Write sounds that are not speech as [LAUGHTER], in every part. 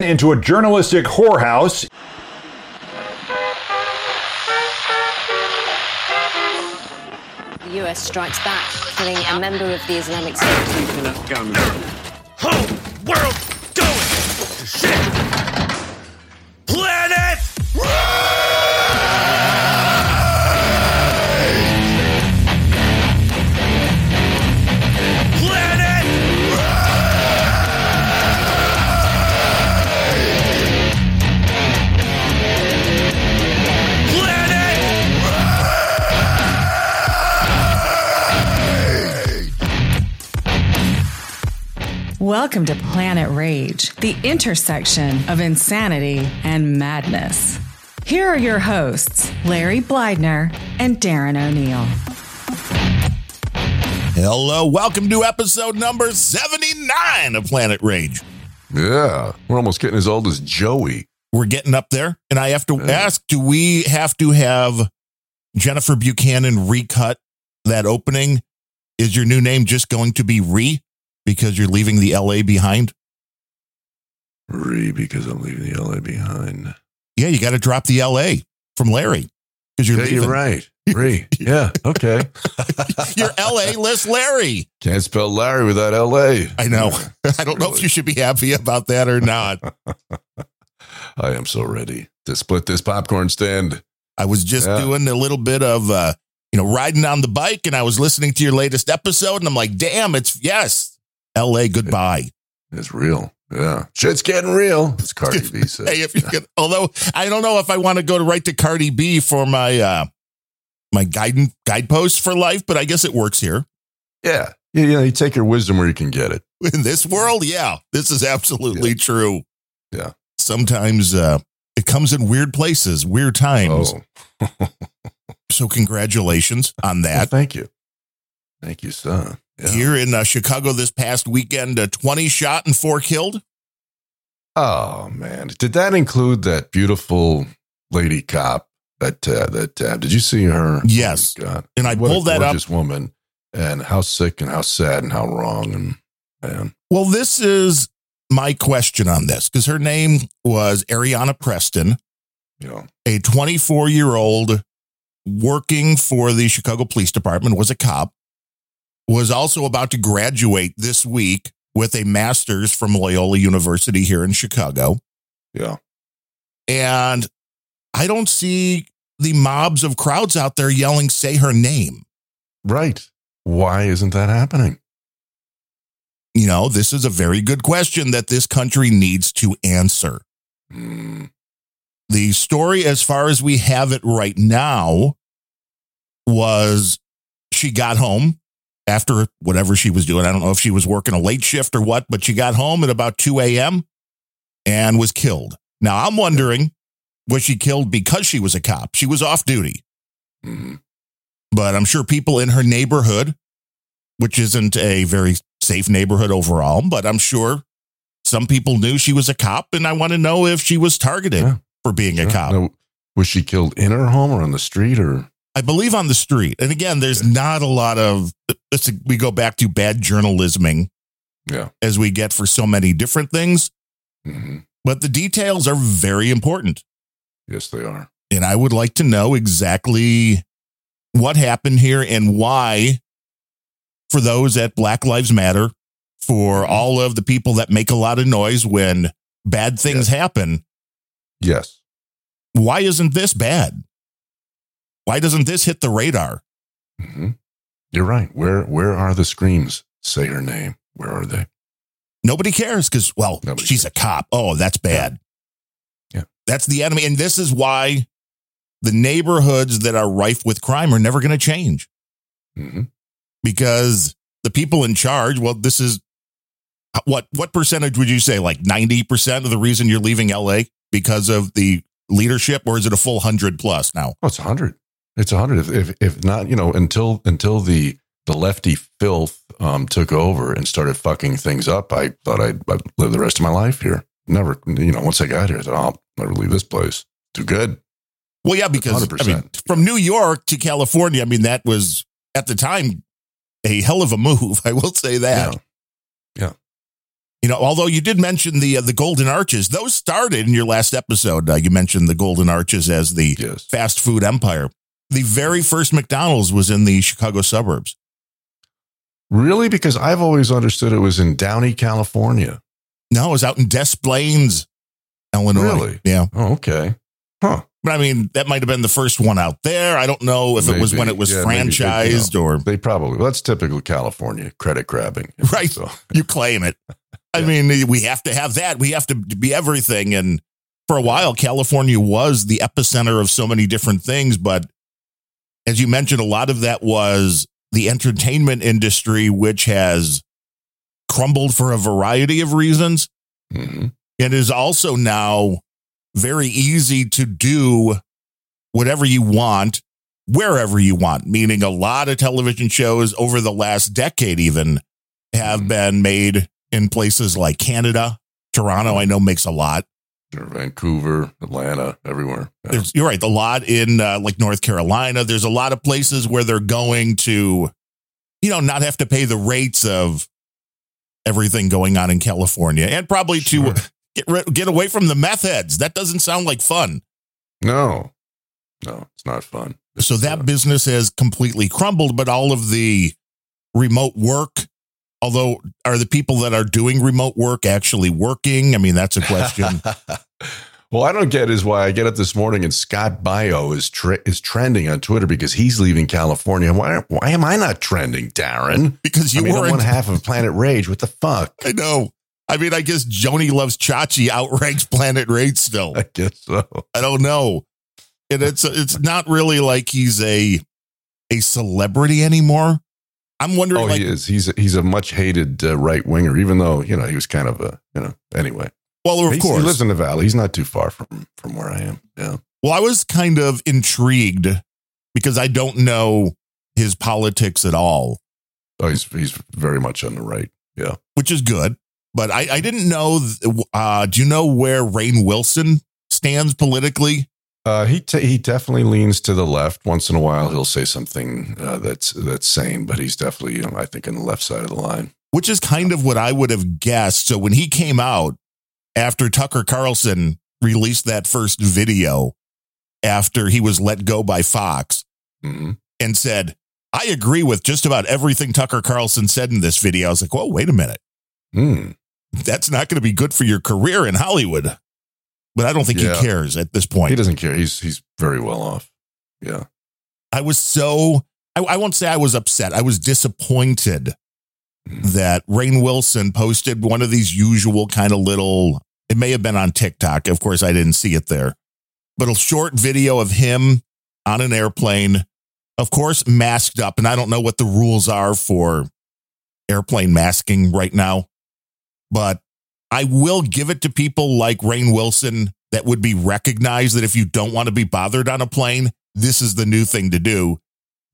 into a journalistic whorehouse. The US strikes back, killing a member of the Islamic State. Whole world Welcome to Planet Rage, the intersection of insanity and madness. Here are your hosts, Larry Blydner and Darren O'Neill. Hello, welcome to episode number 79 of Planet Rage. Yeah, we're almost getting as old as Joey. We're getting up there, and I have to ask do we have to have Jennifer Buchanan recut that opening? Is your new name just going to be Re because you're leaving the LA behind? Re, because I'm leaving the LA behind. Yeah, you got to drop the LA from Larry because you're Yeah, leaving. you're right. [LAUGHS] Re. Yeah, okay. [LAUGHS] You're LA list Larry. Can't spell Larry without LA. I know. [LAUGHS] I don't know if you should be happy about that or not. I am so ready to split this popcorn stand. I was just Yeah. doing a little bit of uh, you know, riding on the bike and I was listening to your latest episode and I'm like, damn, it's yes. LA goodbye. It's real. Yeah. Shit's getting real. It's Cardi B [LAUGHS] said. Hey, if you could although I don't know if I want to go to right to Cardi B for my uh my guide guideposts for life, but I guess it works here. Yeah. You, you know, you take your wisdom where you can get it. [LAUGHS] In this world, yeah, this is absolutely true. Yeah. Sometimes uh it comes in weird places, weird times. Oh, [LAUGHS] So congratulations on well, that. thank you. Thank you, son. Yeah. Here in uh, Chicago this past weekend, uh, 20 shot and four killed. Oh man, did that include that beautiful lady cop? That uh, that uh, did you see her? Yes. Oh, And I what pulled that up. gorgeous woman, and how sick and how sad and how wrong and man. Well, this is my question on this because her name was Ariana Preston, You know, a 24 year old working for the Chicago Police Department, was a cop, was also about to graduate this week with a master's from Loyola University here in Chicago. yeah, And I don't see the mobs of crowds out there yelling, say her name. right. Why isn't that happening? You know, this is a very good question that this country needs to answer. Hmm. the story as far as we have it right now was she got home after whatever she was doing. I don't know if she was working a late shift or what, but she got home at about 2 a.m. and was killed. Now I'm wondering, was she killed because she was a cop? She was off duty, Hmm. but I'm sure people in her neighborhood, which isn't a very safe neighborhood overall, but I'm sure some people knew she was a cop. And I want to know if she was targeted Yeah. for being a cop. No, was she killed in her home or on the street or? I believe on the street. And again, there's not a lot of we go back to bad journalisming Yeah. as we get for so many different things, hmm but the details are very important. Yes, they are. And I would like to know exactly what happened here and why for those at Black Lives Matter, for all of the people that make a lot of noise when bad things happen, Yes. why isn't this bad? Why doesn't this hit the radar? hmm You're right. Where Where are the screams? Say her name. Where are they? Nobody cares because, well, Nobody she's a cop. Oh, that's bad. Yeah. That's the enemy. And this is why the neighborhoods that are rife with crime are never going to change hmm because the people in charge, well, this is what, what percentage would you say? Like 90% of the reason you're leaving LA because of the leadership, or is it a full hundred plus now? Oh, it's a hundred. It's a hundred. If, if if not, you know, until until the the lefty filth um, took over and started fucking things up, I thought I'd, I'd live the rest of my life here. Never, you know, once I got here, I thought, oh, I'll never leave this place. Too good. Well, yeah, because I mean, from New York to California, I mean, that was at the time a hell of a move. [LAUGHS] I will say that. Yeah. Yeah. You know, although you did mention the uh, the Golden Arches, those started in your last episode. Uh, you mentioned the Golden Arches as the Yes. fast food empire. The very first McDonald's was in the Chicago suburbs. Really? Because I've always understood it was in Downey, California. No, it was out in Des Plaines, Illinois. Really? Yeah. Oh, okay. Huh. But I mean, that might have been the first one out there. I don't know if it was when it was Yeah, maybe they- you franchised or They probably, well, that's typical California credit grabbing. [LAUGHS] Right. So, you claim it. [LAUGHS] I mean, we have to have that. We have to be everything. And for a while, California was the epicenter of so many different things. But as you mentioned, a lot of that was the entertainment industry, which has crumbled for a variety of reasons. mhm. It is also now very easy to do whatever you want, wherever you want, meaning a lot of television shows over the last decade even have Mhm. been made in places like Canada. Toronto, I know, makes a lot. Vancouver, Atlanta, everywhere. Yeah. There's, you're right. A lot in uh, like North Carolina. There's a lot of places where they're going to, you know, not have to pay the rates of everything going on in California and probably Sure. to get, get away from the meth heads. That doesn't sound like fun. No, no, it's not fun. So that uh, business has completely crumbled, but all of the remote work, although are the people that are doing remote work actually working? I mean, that's a question. [LAUGHS] well, I don't get is why I get up this morning and Scott Baio is tre- is trending on Twitter because he's leaving California. Why why am I not trending, Darren? because you I mean, weren't. one half of Planet Rage. What the fuck? I know. I mean, I guess Joanie loves Chachi outranks Planet Rage still. I guess so. I don't know. And it's it's not really like he's a a celebrity anymore. I'm wondering, Oh, like, he is. He's a, he's a much hated uh, right winger, even though you know he was kind of a you know. Anyway, well, of He's- course. he lives in the valley. He's not too far from from where I am. Yeah. Well, I was kind of intrigued because I don't know his politics at all, Oh, he's he's very much on the right. Yeah. which is good. But I, I didn't know. Uh, do you know where Rainn Wilson stands politically? Uh, he t- he definitely leans to the left. Once in a while, he'll say something uh, that's that's sane, but he's definitely, you know, I think, on the left side of the line. Which is kind of what I would have guessed. So when he came out after Tucker Carlson released that first video after he was let go by Fox hmm and said, I agree with just about everything Tucker Carlson said in this video. I was like, whoa, wait a minute. Hmm. That's not going to be good for your career in Hollywood. But I don't think Yeah. he cares at this point. He doesn't care. He's he's very well off. Yeah. I was so, I, I won't say I was upset. I was disappointed mm-hmm. that Rainn Wilson posted one of these usual kind of little, it may have been on TikTok. Of course, I didn't see it there, but a short video of him on an airplane, of course, masked up. And I don't know what the rules are for airplane masking right now, but I will give it to people like Rainn Wilson that would be recognized that if you don't want to be bothered on a plane, this is the new thing to do.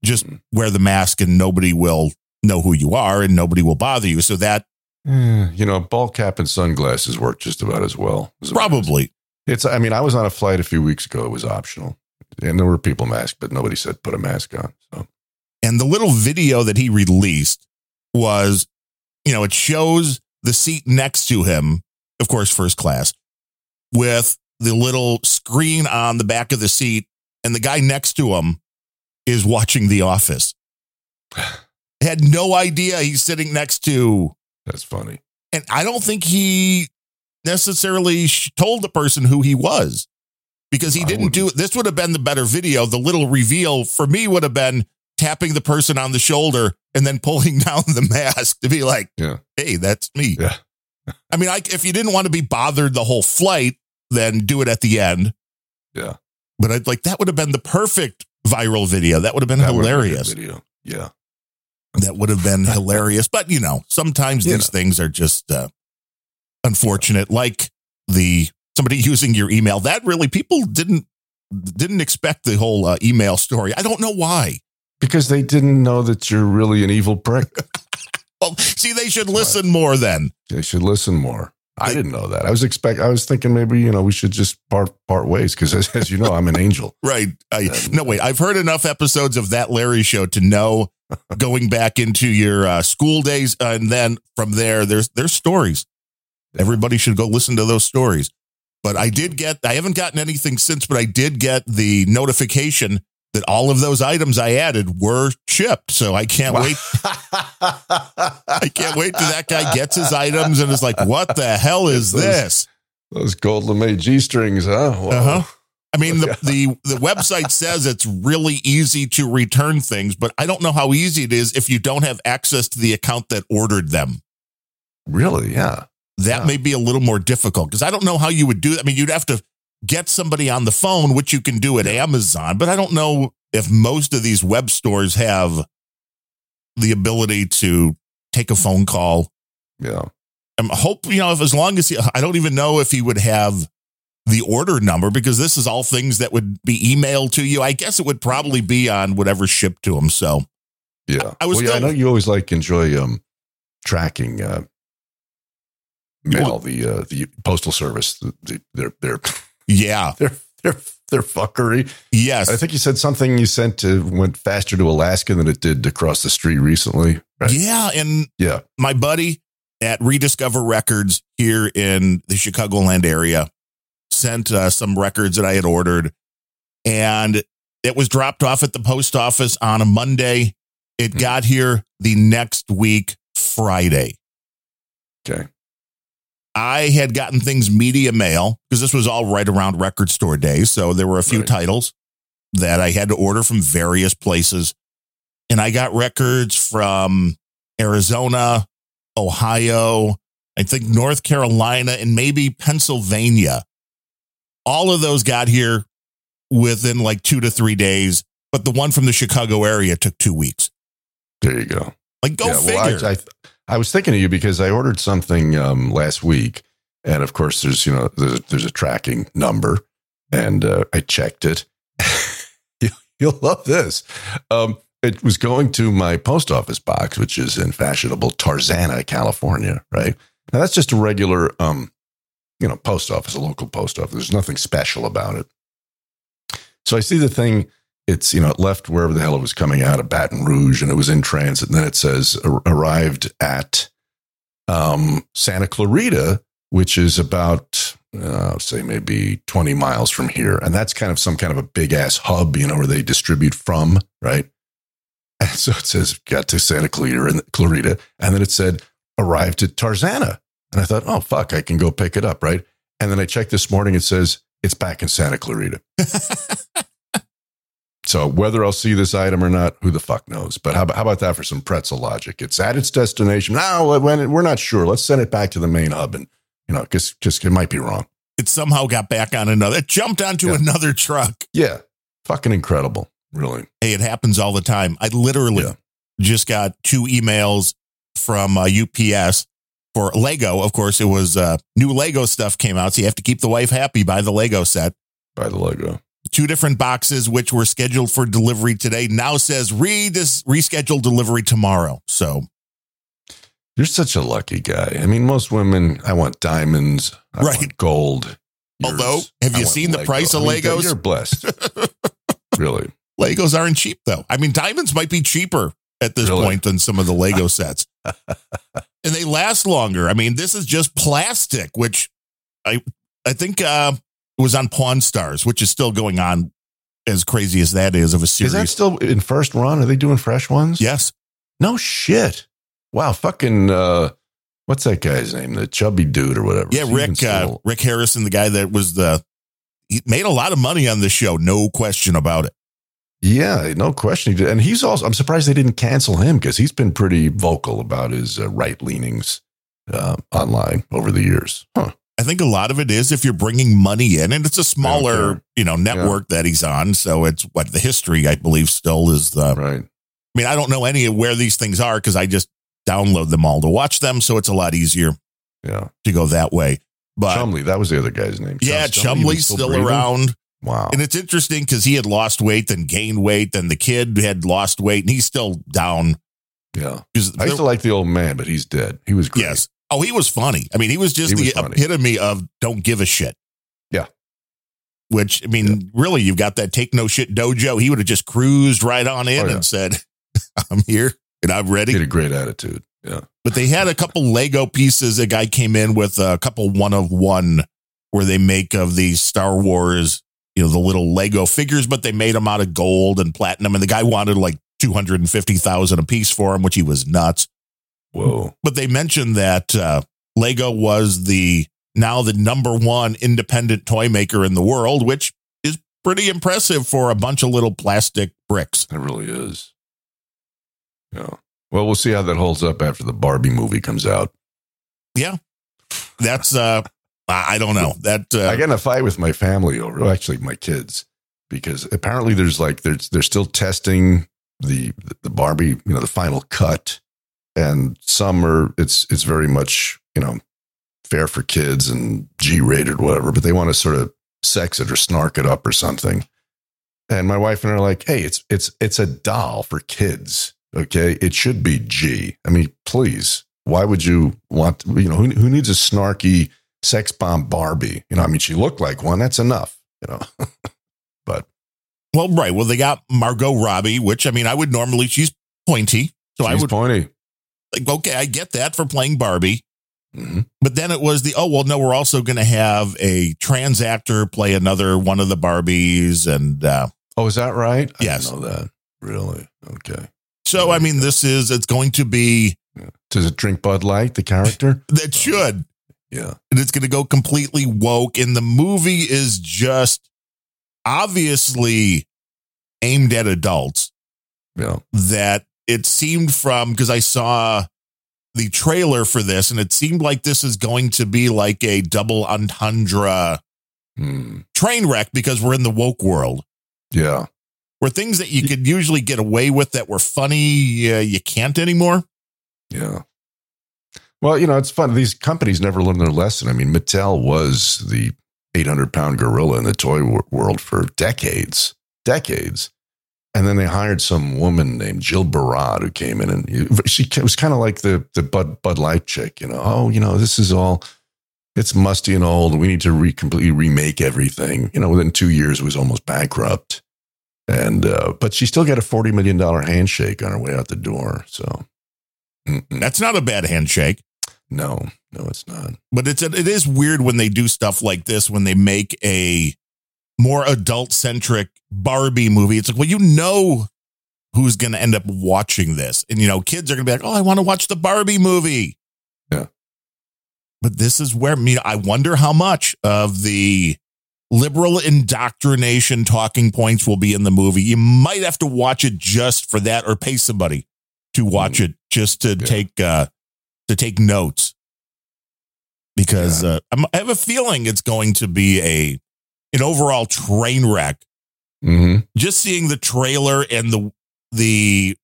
Just wear the mask and nobody will know who you are and nobody will bother you. So that Eh, You know, ball cap and sunglasses work just about as well. as probably, It's. I mean, I was on a flight a few weeks ago. It was optional, and there were people masked, but nobody said put a mask on. So and the little video that he released was, you know, it shows the seat next to him, of course, first class, with the little screen on the back of the seat, and the guy next to him is watching The Office. [SIGHS] Had no idea he's sitting next to that's funny. And I don't think he necessarily told the person who he was because he I didn't do it. This would have been the better video. The little reveal for me would have been tapping the person on the shoulder and then pulling [LAUGHS] down the mask to be like, Yeah. hey, that's me. Yeah. [LAUGHS] I mean, I, if you didn't want to be bothered the whole flight, then do it at the end. Yeah. But I'd like that would have been the perfect viral video. That would have been That have been hilarious. Video. Yeah. that would have been [LAUGHS] hilarious. But you know, sometimes these things are just uh, unfortunate. Like the somebody using your email. That really people didn't didn't expect the whole uh, email story. I don't know why. Because they didn't know that you're really an evil prick. Well, [LAUGHS] see, they should listen more then. They should listen more. I didn't know that. I was expect. I was thinking maybe you know we should just part part ways because as, as you know I'm an angel. [LAUGHS] Right. I, no, wait. I've heard enough episodes of that Larry show to know [LAUGHS] going back into your uh, school days. and then from there, there's there's stories. Everybody should go listen to those stories. But I did get, I haven't gotten anything since, but I did get the notification that all of those items I added were shipped. So I can't wait. I can't wait till that guy gets his items and is like, what the hell is Those- this? Those gold lame G strings, huh? Whoa. Uh-huh. I mean, the, the the website says it's really easy to return things, but I don't know how easy it is if you don't have access to the account that ordered them. Really? Yeah. That Yeah. may be a little more difficult because I don't know how you would do. that. I mean, you'd have to get somebody on the phone, which you can do at Amazon, but I don't know if most of these web stores have the ability to take a phone call. Yeah. I'm hope you know if as long as he, I don't even know if he would have the order number because this is all things that would be emailed to you. I guess it would probably be on whatever shipped to him. So Yeah. I was well, yeah, I know you always like enjoy um tracking uh mail, Well- the uh the postal service. The, the, their their yeah, their their their fuckery. yes, I think you said something you sent to went faster to Alaska than it did across the street recently. Right? yeah, and Yeah. my buddy at Rediscover Records here in the Chicagoland area sent uh, some records that I had ordered, and it was dropped off at the post office on a Monday. It Hmm. got here the next week, Friday. Okay. I had gotten things media mail because this was all right around record store days. So there were a few Right. titles that I had to order from various places. And I got records from Arizona, Ohio, I think North Carolina, and maybe Pennsylvania. All of those got here within like two to three days. But the one from the Chicago area took two weeks. There you go. Like, go yeah, figure. Well, I, I, I was thinking of you because I ordered something um, last week, and of course, there's you know there's, there's a tracking number, and uh, I checked it. [LAUGHS] you, you'll love this. Um, it was going to my post office box, which is in fashionable Tarzana, California. Right now, that's just a regular, um, you know, post office, a local post office. There's nothing special about it. So I see the thing it's you know it left wherever the hell it was coming out of Baton Rouge and it was in transit. And then it says arrived at um, Santa Clarita which is about uh, say maybe 20 miles from here. And that's kind of some kind of a big ass hub you know where they distribute from right? And so it says got to Santa Clarita and Clarita. And then it said arrived at Tarzana. And I thought oh fuck I can go pick it up right? And then I checked this morning it says it's back in Santa Clarita [LAUGHS] so whether I'll see this item or not, who the fuck knows? But how about, how about that for some pretzel logic? It's at its destination. Now when we're not sure. Let's send it back to the main hub, and you know, because just it might be wrong. it somehow got back on another, it jumped onto Yeah. another truck. Yeah, fucking incredible, really. Hey, it happens all the time. I literally Yeah. just got two emails from uh, UPS for Lego. Of course, it was uh, new Lego stuff came out, so you have to keep the wife happy. Buy the Lego set. By the logo. Two different boxes, which were scheduled for delivery today, now says re rescheduled delivery tomorrow. So You're such a lucky guy. I mean, most women, I want diamonds, I Right. want gold. Although, have I you seen the price of I mean, Legos? You're blessed, [LAUGHS] really. Legos aren't cheap, though. I mean, diamonds might be cheaper at this Really? point than some of the Lego [LAUGHS] sets, and they last longer. I mean, this is just plastic, which I I think uh, was on Pawn Stars, which is still going on. As crazy as that is of a series. Is that still in first run? Are they doing fresh ones? yes, No shit. Wow, fucking uh what's that guy's name? The chubby dude or whatever. yeah. Is he even Rick uh, Rick Harrison, the guy that was the he made a lot of money on this show, no question about it. yeah, no question. And he's also I'm surprised they didn't cancel him because he's been pretty vocal about his uh, right leanings uh, online over the years. Huh. I think a lot of it is if you're bringing money in, and it's a smaller, Okay. you know, network that he's on. So it's what the history, I believe, still is the. Right. I mean, I don't know any of where these things are because I just download them all to watch them. So it's a lot easier Yeah. to go that way. But Chumlee, that was the other guy's name. yeah, Chum- Chumlee's even still around. Wow. And it's interesting because he had lost weight, then gained weight, then the kid had lost weight, and he's still down. yeah. I used to like the old man, but he's dead. He was great. yes. Oh, he was funny. I mean, he was just He the funny. epitome of don't give a shit. Yeah. Which, I mean, really, you've got that take no shit dojo. He would have just cruised right on in Oh, yeah. and said, [LAUGHS] I'm here and I'm ready." He had a great attitude. Yeah. But they had a couple Lego pieces. A guy came in with a couple one of one where they make of these Star Wars, you know, the little Lego figures, but they made them out of gold and platinum. And the guy wanted like 250,000 a piece for him, which he was nuts. Whoa. But they mentioned that uh, Lego was the now the number one independent toy maker in the world, which is pretty impressive for a bunch of little plastic bricks. It really is. Yeah. Well, we'll see how that holds up after the Barbie movie comes out. Yeah. That's uh I don't know. That uh, I got in a fight with my family over, well, actually my kids, because apparently there's like there's they're still testing the the Barbie, you know, the final cut, and some are it's it's very much you know fair for kids and G rated whatever, but they want to sort of sex it or snark it up or something. And my wife and I are like, hey, it's it's it's a doll for kids. Okay, it should be G. I mean, please, why would you want? You know, who who needs a snarky sex bomb Barbie? You know, I mean, she looked like one. That's enough. You know, [LAUGHS] but well, right. Well, they got Margot Robbie, which I mean, I would normally she's pointy, so I she's would pointy. Like okay, I get that for playing Barbie. Mhm. But then it was the oh well, no, we're also going to have a trans actor play another one of the Barbies, and uh, Oh, is that right? I Yes. know that. Really? Okay. so I mean, this is it's going to be Does it drink Bud Light? The character? [LAUGHS] that should Yeah. and it's going to go completely woke. And the movie is just obviously aimed at adults. Yeah. That it seemed from because I saw the trailer for this, and it seemed like this is going to be like a double entendre Hmm. train wreck because we're in the woke world Yeah. where things that you could usually get away with that were funny, uh, you can't anymore. Yeah. Well, you know, it's fun. These companies never learn their lesson. I mean, Mattel was the 800 pound gorilla in the toy wor- world for decades, decades. And then they hired some woman named Jill Barad who came in and she was kind of like the, the Bud, Bud Light chick, you know, oh, you know, this is all, it's musty and old. We need to re- completely remake everything. You know, within two years, it was almost bankrupt. And, uh, but she still got a $40 million handshake on her way out the door. So, mm-mm. That's not a bad handshake. No, no, it's not. but it's it is weird when they do stuff like this when they make a more adult centric Barbie movie. It's like, well, you know who's going to end up watching this, and you know, kids are going to be like, oh, I want to watch the Barbie movie. Yeah. But this is where I mean, I wonder how much of the liberal indoctrination talking points will be in the movie. You might have to watch it just for that, or pay somebody to watch it just to Yeah. take uh to take notes because uh, I'm, I have a feeling it's going to be a an overall train wreck. Mm-hmm. Just seeing the trailer and the the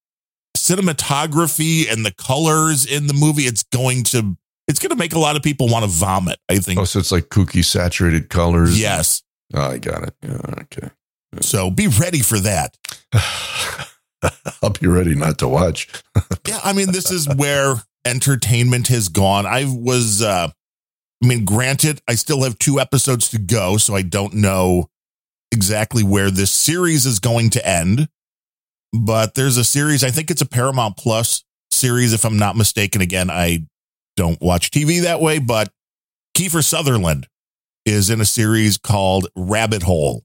cinematography and the colors in the movie, it's going to it's going to make a lot of people want to vomit. I think. Oh, so it's like kooky saturated colors. yes. Oh, I got it. Yeah. Okay. So be ready for that. [LAUGHS] I'll be ready not to watch. [LAUGHS] Yeah, I mean, this is where entertainment has gone. I was, uh, I mean, granted, I still have two episodes to go, so I don't know exactly where this series is going to end. But there's a series, I think it's a Paramount Plus series, if I'm not mistaken. Again, I don't watch TV that way, but Kiefer Sutherland is in a series called Rabbit Hole,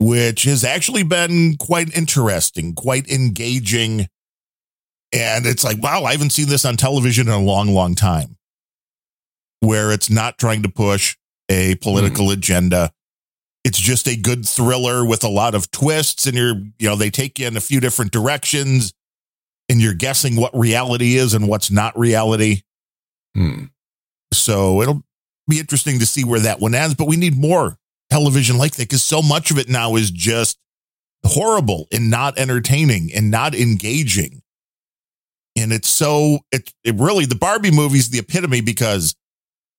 which has actually been quite interesting, quite engaging. And it's like, wow, I haven't seen this on television in a long, long time. Where it's not trying to push a political mm-hmm. agenda. It's just a good thriller with a lot of twists, and you're, you know, they take you in a few different directions, and you're guessing what reality is and what's not reality. Hmm. So it'll be interesting to see where that one ends. But we need more television like that because so much of it now is just horrible and not entertaining and not engaging. And it's so it it really the Barbie movie's the epitome because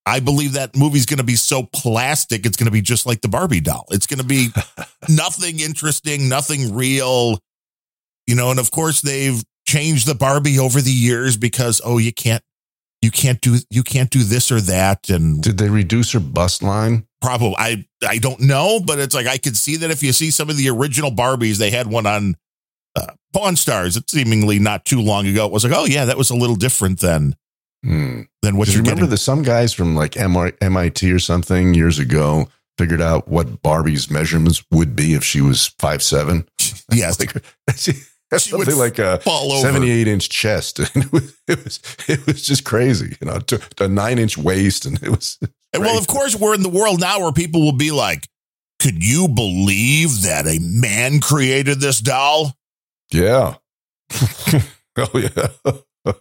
I believe that movie's going to be so plastic. It's going to be just like the Barbie doll. It's going to be [LAUGHS] nothing interesting, nothing real, you know. And of course, they've changed the Barbie over the years because oh, you can't, you can't do, you can't do this or that, and Did they reduce her bust line? probably I I don't know, but it's like I could see that if you see some of the original Barbies, they had one on uh, Pawn Stars, it seemingly not too long ago, it was like, oh yeah, that was a little different than Hmm. than what you remember remember. that some guys from like MIT or something years ago figured out what Barbie's measurements would be if she was five seven. [LAUGHS] Yes, Like she, that's She something like a fall over. seventy eight inch chest. [LAUGHS] And it was it was it was just crazy. You know, to, a nine inch waist, and it was. [LAUGHS] And well, of course, we're in the world now where people will be like, "Could you believe that a man created this doll?" Yeah. oh yeah.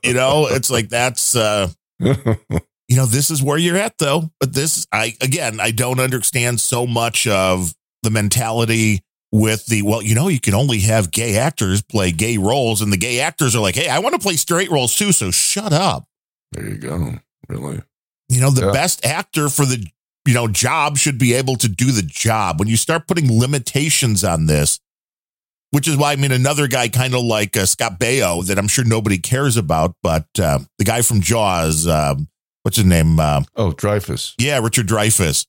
You know, it's like that's uh [LAUGHS] you know, this is where you're at though. But this I again, I don't understand so much of the mentality with the well, you know, you can only have gay actors play gay roles and the gay actors are like, "Hey, I want to play straight roles too, so shut up." there you go. Really. You know, the Yeah. best actor for the you know job should be able to do the job. When you start putting limitations on this, which is why I mean another guy kind of like uh, Scott Baio that I'm sure nobody cares about, but uh, the guy from Jaws, um, what's his name? Uh, Oh, Dreyfuss. yeah, Richard Dreyfuss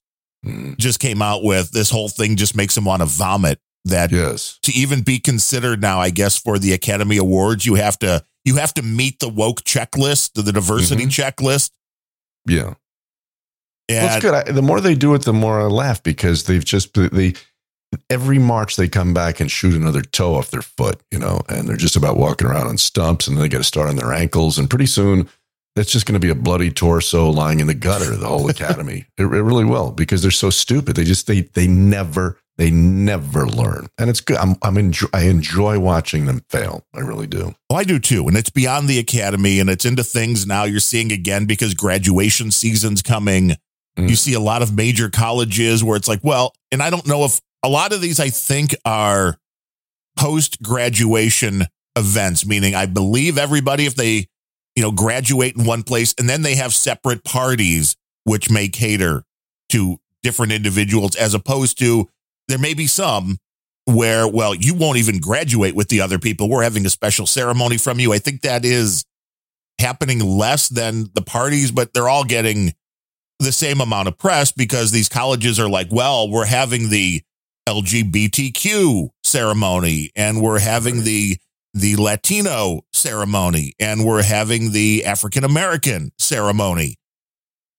Mm, just came out with this whole thing. Just makes him want to vomit. That yes. to even be considered now, I guess for the Academy Awards, you have to you have to meet the woke checklist, the diversity Mhm. checklist. Yeah. And Well, it's good. I, the more they do it, the more I laugh because they've just they every March they come back and shoot another toe off their foot, you know, and they're just about walking around on stumps, and then they got to start on their ankles, and pretty soon that's just going to be a bloody torso lying in the gutter. The whole academy, [LAUGHS] it, it really will because they're so stupid. They just they they never they never learn, and it's good. I'm I'm enjoy, I enjoy watching them fail. I really do. Oh, I do too. And it's beyond the academy and it's into things now you're seeing again because graduation season's coming. Mm. You see a lot of major colleges where it's like, well, and I don't know if a lot of these I think are post graduation events, meaning I believe everybody, if they, you know, graduate in one place and then they have separate parties, which may cater to different individuals, as opposed to there may be some where, well, you won't even graduate with the other people. We're having a special ceremony from you. I think that is happening less than the parties, but they're all getting the same amount of press because these colleges are like, well, we're having the LGBTQ ceremony and we're having the the Latino ceremony and we're having the African American ceremony.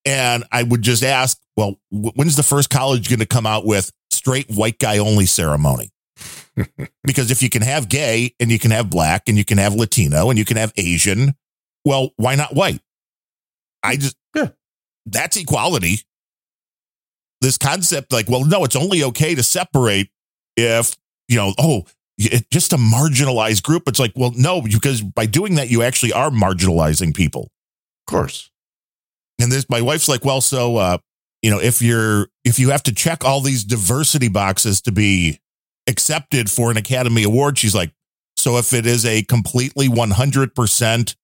And I would just ask, well, wh- when's the first college going to come out with straight white guy only ceremony? [LAUGHS] because if you can have gay and you can have black and you can have Latino and you can have Asian, well, why not white? I just, Yeah. that's equality. This concept, like, well, no, it's only okay to separate if, you know, oh, it's just a marginalized group. It's like, well, no, because by doing that, you actually are marginalizing people. Of course. And this, my wife's like, well, so, uh, you know, if you're, if you have to check all these diversity boxes to be accepted for an Academy Award, she's like, so if it is a completely 100%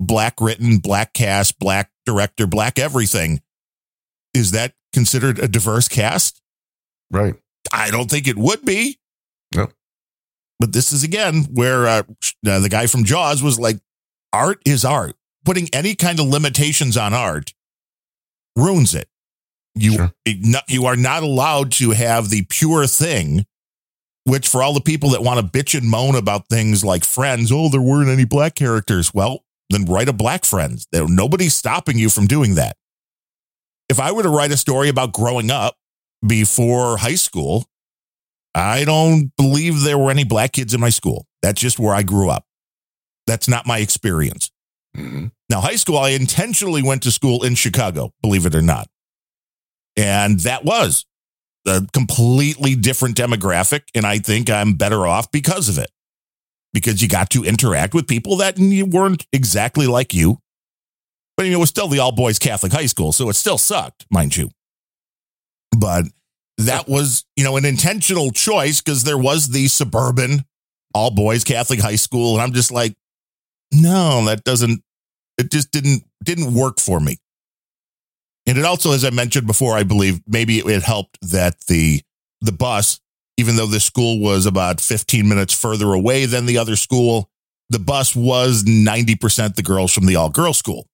black written, black cast, black director, black everything, is that considered a diverse cast? Right. I don't think it would be. No. But this is again where uh, uh, the guy from Jaws was like, art is art. Putting any kind of limitations on art ruins it. You Sure. it not- you are not allowed to have the pure thing. Which for all the people that want to bitch and moan about things like Friends, oh, there weren't any black characters. Well, then write a black Friends. There, nobody's stopping you from doing that. If I were to write a story about growing up before high school, I don't believe there were any black kids in my school. That's just where I grew up. That's not my experience. hmm Now, high school, I intentionally went to school in Chicago, believe it or not. And that was a completely different demographic. And I think I'm better off because of it, because you got to interact with people that weren't exactly like you. But it was still the all boys Catholic high school. So it still sucked, mind you. But that was, you know, an intentional choice because there was the suburban all boys Catholic high school. And I'm just like, no, that doesn't it just didn't didn't work for me and it also as i mentioned before i believe maybe it helped that the the bus even though the school was about 15 minutes further away than the other school the bus was 90% the girls from the all girls school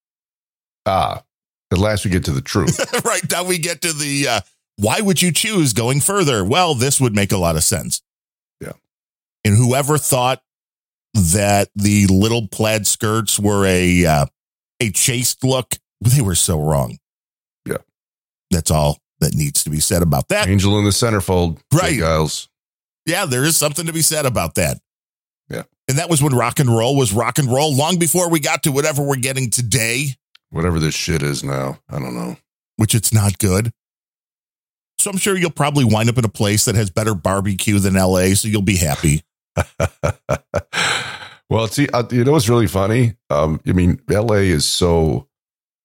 Ah, at last we get to the truth. [LAUGHS] right now we get to the uh, why would you choose going further well this would make a lot of sense Yeah. and whoever thought that the little plaid skirts were a uh, a chaste look. They were so wrong. Yeah. That's all that needs to be said about that. Angel in the centerfold. Right. Geils. Yeah, there is something to be said about that. Yeah. And that was when rock and roll was rock and roll long before we got to whatever we're getting today, Whatever this shit is now. I don't know. which it's not good. So I'm sure you'll probably wind up in a place that has better barbecue than LA, so you'll be happy. [LAUGHS] well, see, uh, you know what's really funny? Um, I mean, LA is so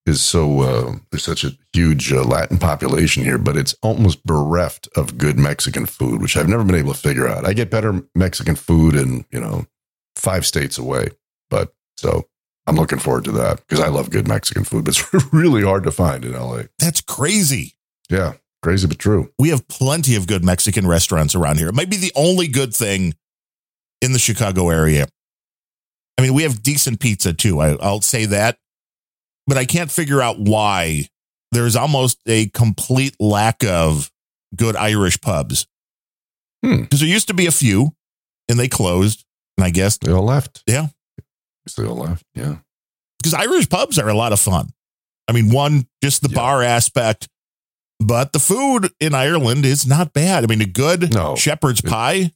is so uh, there's such a huge uh, Latin population here, but it's almost bereft of good Mexican food, which I've never been able to figure out. I get better Mexican food in you know five states away, but so I'm looking forward to that because I love good Mexican food, but it's [LAUGHS] really hard to find in LA. That's crazy. Yeah, crazy but true. We have plenty of good Mexican restaurants around here. It might be the only good thing in the Chicago area. I mean, we have decent pizza too. I, I'll say that. But I can't figure out why there's almost a complete lack of good Irish pubs. Hmm. Because there used to be a few and they closed. And I guess They all left. Yeah. All left. Yeah. because Irish pubs are a lot of fun. I mean, one, just the Yeah. bar aspect, but the food in Ireland is not bad. I mean, a good No. shepherd's It- pie.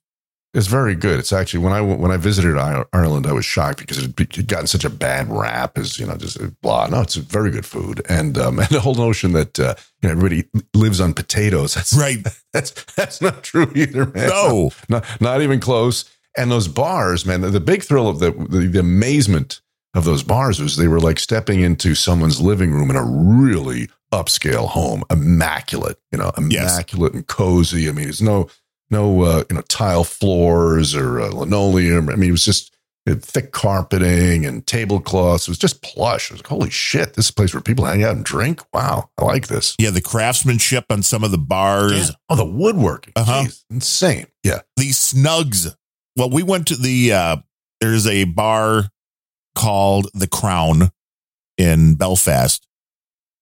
It's very good. It's actually when I when I visited Ireland, I was shocked because it had it had gotten such a bad rap as you know just blah. No, it's very good food, and um, [LAUGHS] and the whole notion that uh, you know everybody lives on potatoes. That's Right. [LAUGHS] That's that's not true either, man. No. not not even close. And those bars, man, the, the big thrill of the, the the amazement of those bars was they were like stepping into someone's living room in a really upscale home, immaculate, you know, Yes. immaculate and cozy. I mean, it's no no uh, you know tile floors or uh, linoleum. I mean, it was just uh, thick carpeting and tablecloths. It was just plush. It was like, holy shit, this is a place where people hang out and drink. Wow, I like this. Yeah, the craftsmanship on some of the bars, Oh, the woodworking, Uh-huh. Jeez, insane. Yeah, these snugs. Well, we went to the, uh, there's a bar called The Crown in Belfast,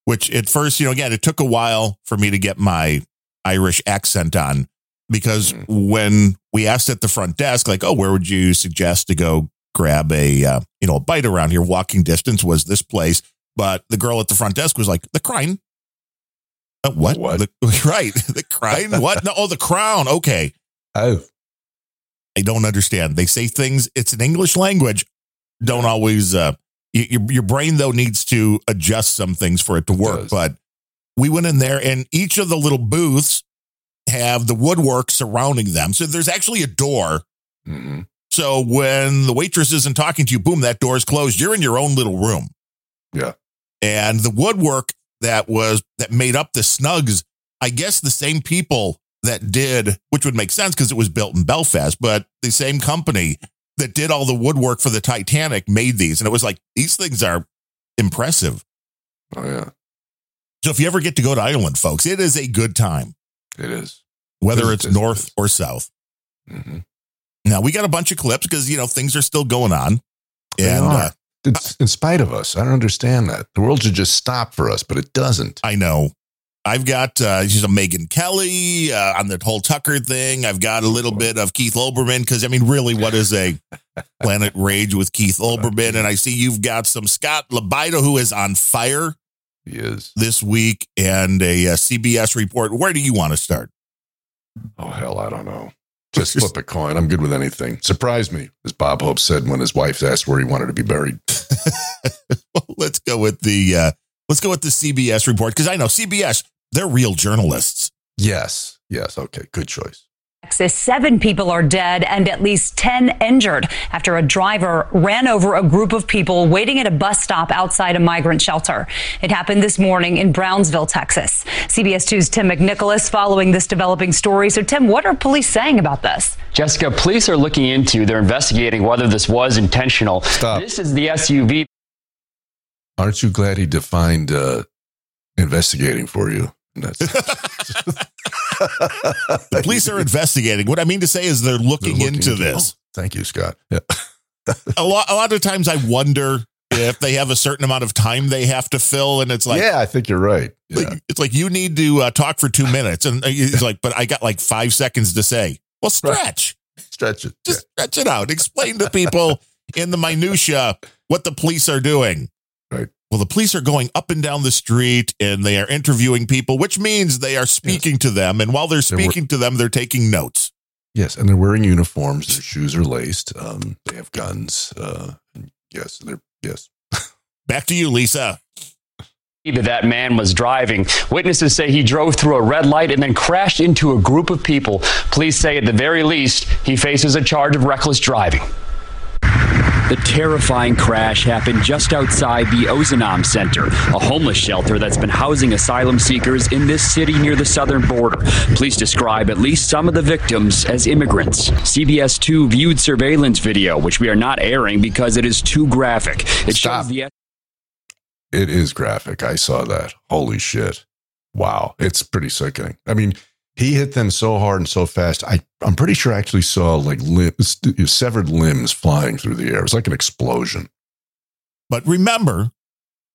which at first, you know, again, it took a while for me to get my Irish accent on because when we asked at the front desk, like, oh, where would you suggest to go grab a, uh, you know, a bite around here? Walking distance was this place. But the girl at the front desk was like, the Crown. Uh, what? What? The- [LAUGHS] right. The Crown? what? No, oh, the crown. Okay. oh, I don't understand. They say things. It's an English language. Don't always. Uh, your your brain though needs to adjust some things for it to work. does. But we went in there, and each of the little booths have the woodwork surrounding them. So there's actually a door. hmm So when the waitress isn't talking to you, boom, that door's closed. You're in your own little room. Yeah. And the woodwork that was that made up the snugs, I guess the same people that did, which would make sense because it was built in Belfast, but the same company that did all the woodwork for the Titanic made these. And it was like, these things are impressive. oh yeah, So if you ever get to go to Ireland, folks, it is a good time, it is. whether It it's is, it north or south. hmm Now we got a bunch of clips because, you know, things are still going on. They And are. uh, It's in spite of us. I don't understand that. The world should just stop for us, but it doesn't. I know. I've got uh, she's a Megyn Kelly uh, on the whole Tucker thing. I've got a little bit of Keith Olbermann because I mean, really, what is a [LAUGHS] Planet Rage with Keith Olbermann? And I see you've got some Scott Labida who is on fire He is. this week and a, uh CBS report. Where do you want to start? Oh hell, I don't know. Just [LAUGHS] flip a coin. I'm good with anything. Surprise me, as Bob Hope said when his wife asked where he wanted to be buried. [LAUGHS] well, let's go with the uh, let's go with the CBS report because I know CBS they're real journalists. Yes. Yes. Okay. Good choice. Texas, seven people are dead and at least 10 injured after a driver ran over a group of people waiting at a bus stop outside a migrant shelter. It happened this morning in Brownsville, Texas. CBS 2's Tim McNicholas following this developing story. So, Tim, what are police saying about this? Jessica, police are looking into, they're investigating whether this was intentional. Stop. This is the SUV Aren't you glad he defined uh, investigating for you? That's [LAUGHS] The police are investigating. What I mean to say is they're looking, They're looking into into- this. Oh, thank you, Scott. Yeah. a lot a lot of times I wonder if they have a certain amount of time they have to fill and it's like yeah, I think you're right. Yeah. like- it's like you need to uh, talk for 2 minutes and it's like but I got like 5 seconds to say. Well, stretch. stretch it. Just stretch it out. Explain to people in the minutia what the police are doing. Right. Well, the police are going up and down the street and they are interviewing people, which means they are speaking to them. And while they're They're speaking to them, they're taking notes. Yes, and they're wearing uniforms. Their shoes are laced. Um, they have guns. Uh, yes, they're yes. [LAUGHS] Back to you, Lisa. that that man was driving. Witnesses say he drove through a red light and then crashed into a group of people. Police say at the very least he faces a charge of reckless driving. The terrifying crash happened just outside the Ozanam Center, a homeless shelter that's been housing asylum seekers in this city near the southern border. Police describe at least some of the victims as immigrants. CBS 2 viewed surveillance video, which we are not airing because it is too graphic. It Stop. shows the It is graphic. I saw that. Holy shit! Wow, it's pretty sickening. I mean, he hit them so hard and so fast. I I'm pretty sure I actually saw like limbs, severed limbs flying through the air. It was like an explosion. But remember,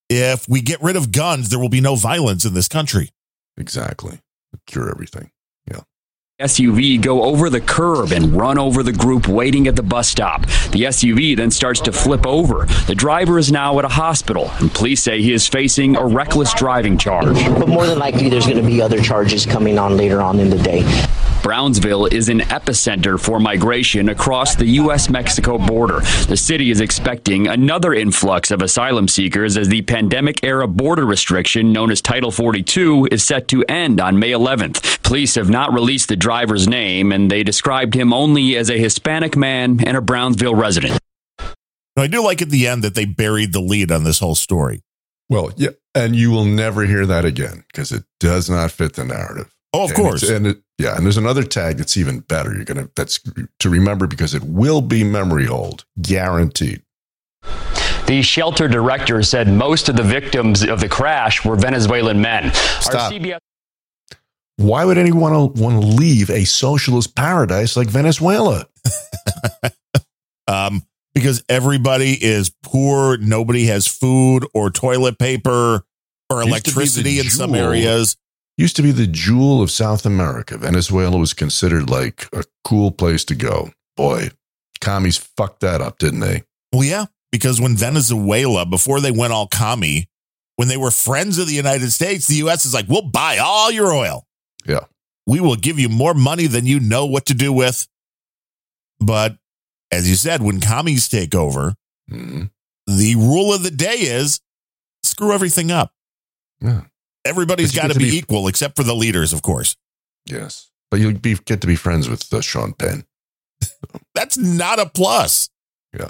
if we get rid of guns, there will be no violence in this country. Exactly. Cure everything. SUV go over the curb and run over the group waiting at the bus stop. The SUV then starts to flip over. The driver is now at a hospital, and police say he is facing a reckless driving charge. But more than likely, there's going to be other charges coming on later on in the day. Brownsville is an epicenter for migration across the U.S. Mexico border. The city is expecting another influx of asylum seekers as the pandemic era border restriction known as Title 42 is set to end on May 11th. Police have not released the driver's name, and they described him only as a Hispanic man and a Brownsville resident. Now, I do like at the end that they buried the lead on this whole story. Well, yeah, and you will never hear that again because it does not fit the narrative. Oh, of And course. and it, yeah, and there's another tag that's even better. You're gonna that's to remember because it will be memory hold, guaranteed. The shelter director said most of the victims of the crash were Venezuelan men. Our Stop. CBS Why would anyone want to leave a socialist paradise like Venezuela? [LAUGHS] um, because everybody is poor, nobody has food or toilet paper or Used to be the electricity in some areas. Used to be the jewel of South America. Venezuela was considered like a cool place to go. Boy, commies fucked that up, didn't they? Well, yeah, because when Venezuela, before they went all commie, when they were friends of the United States, the U.S. is like, we'll buy all your oil. Yeah. We will give you more money than you know what to do with. But as you said, when commies take over, Mhm. the rule of the day is screw everything up. Yeah. Everybody's But got to be be- equal except for the leaders, of course. Yes, but you be, get to be friends with uh, Sean Penn. [LAUGHS] That's not a plus. Yeah.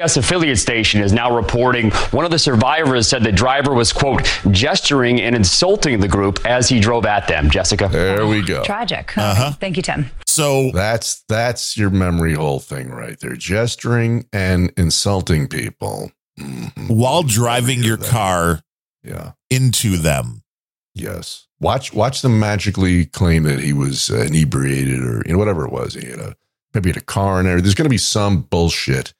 CBS affiliate station is now reporting one of the survivors said the driver was, quote, gesturing and insulting the group as he drove at them. Jessica. There we go. Tragic. Uh-huh. Thank you, Tim. So That's that's your memory hole thing right there. Gesturing and insulting people Mhm. while driving your that. car Yeah. into them, Yes. Watch watch them magically claim that he was uh, inebriated or you know whatever it was. He had a maybe had a there. There's going to be some bullshit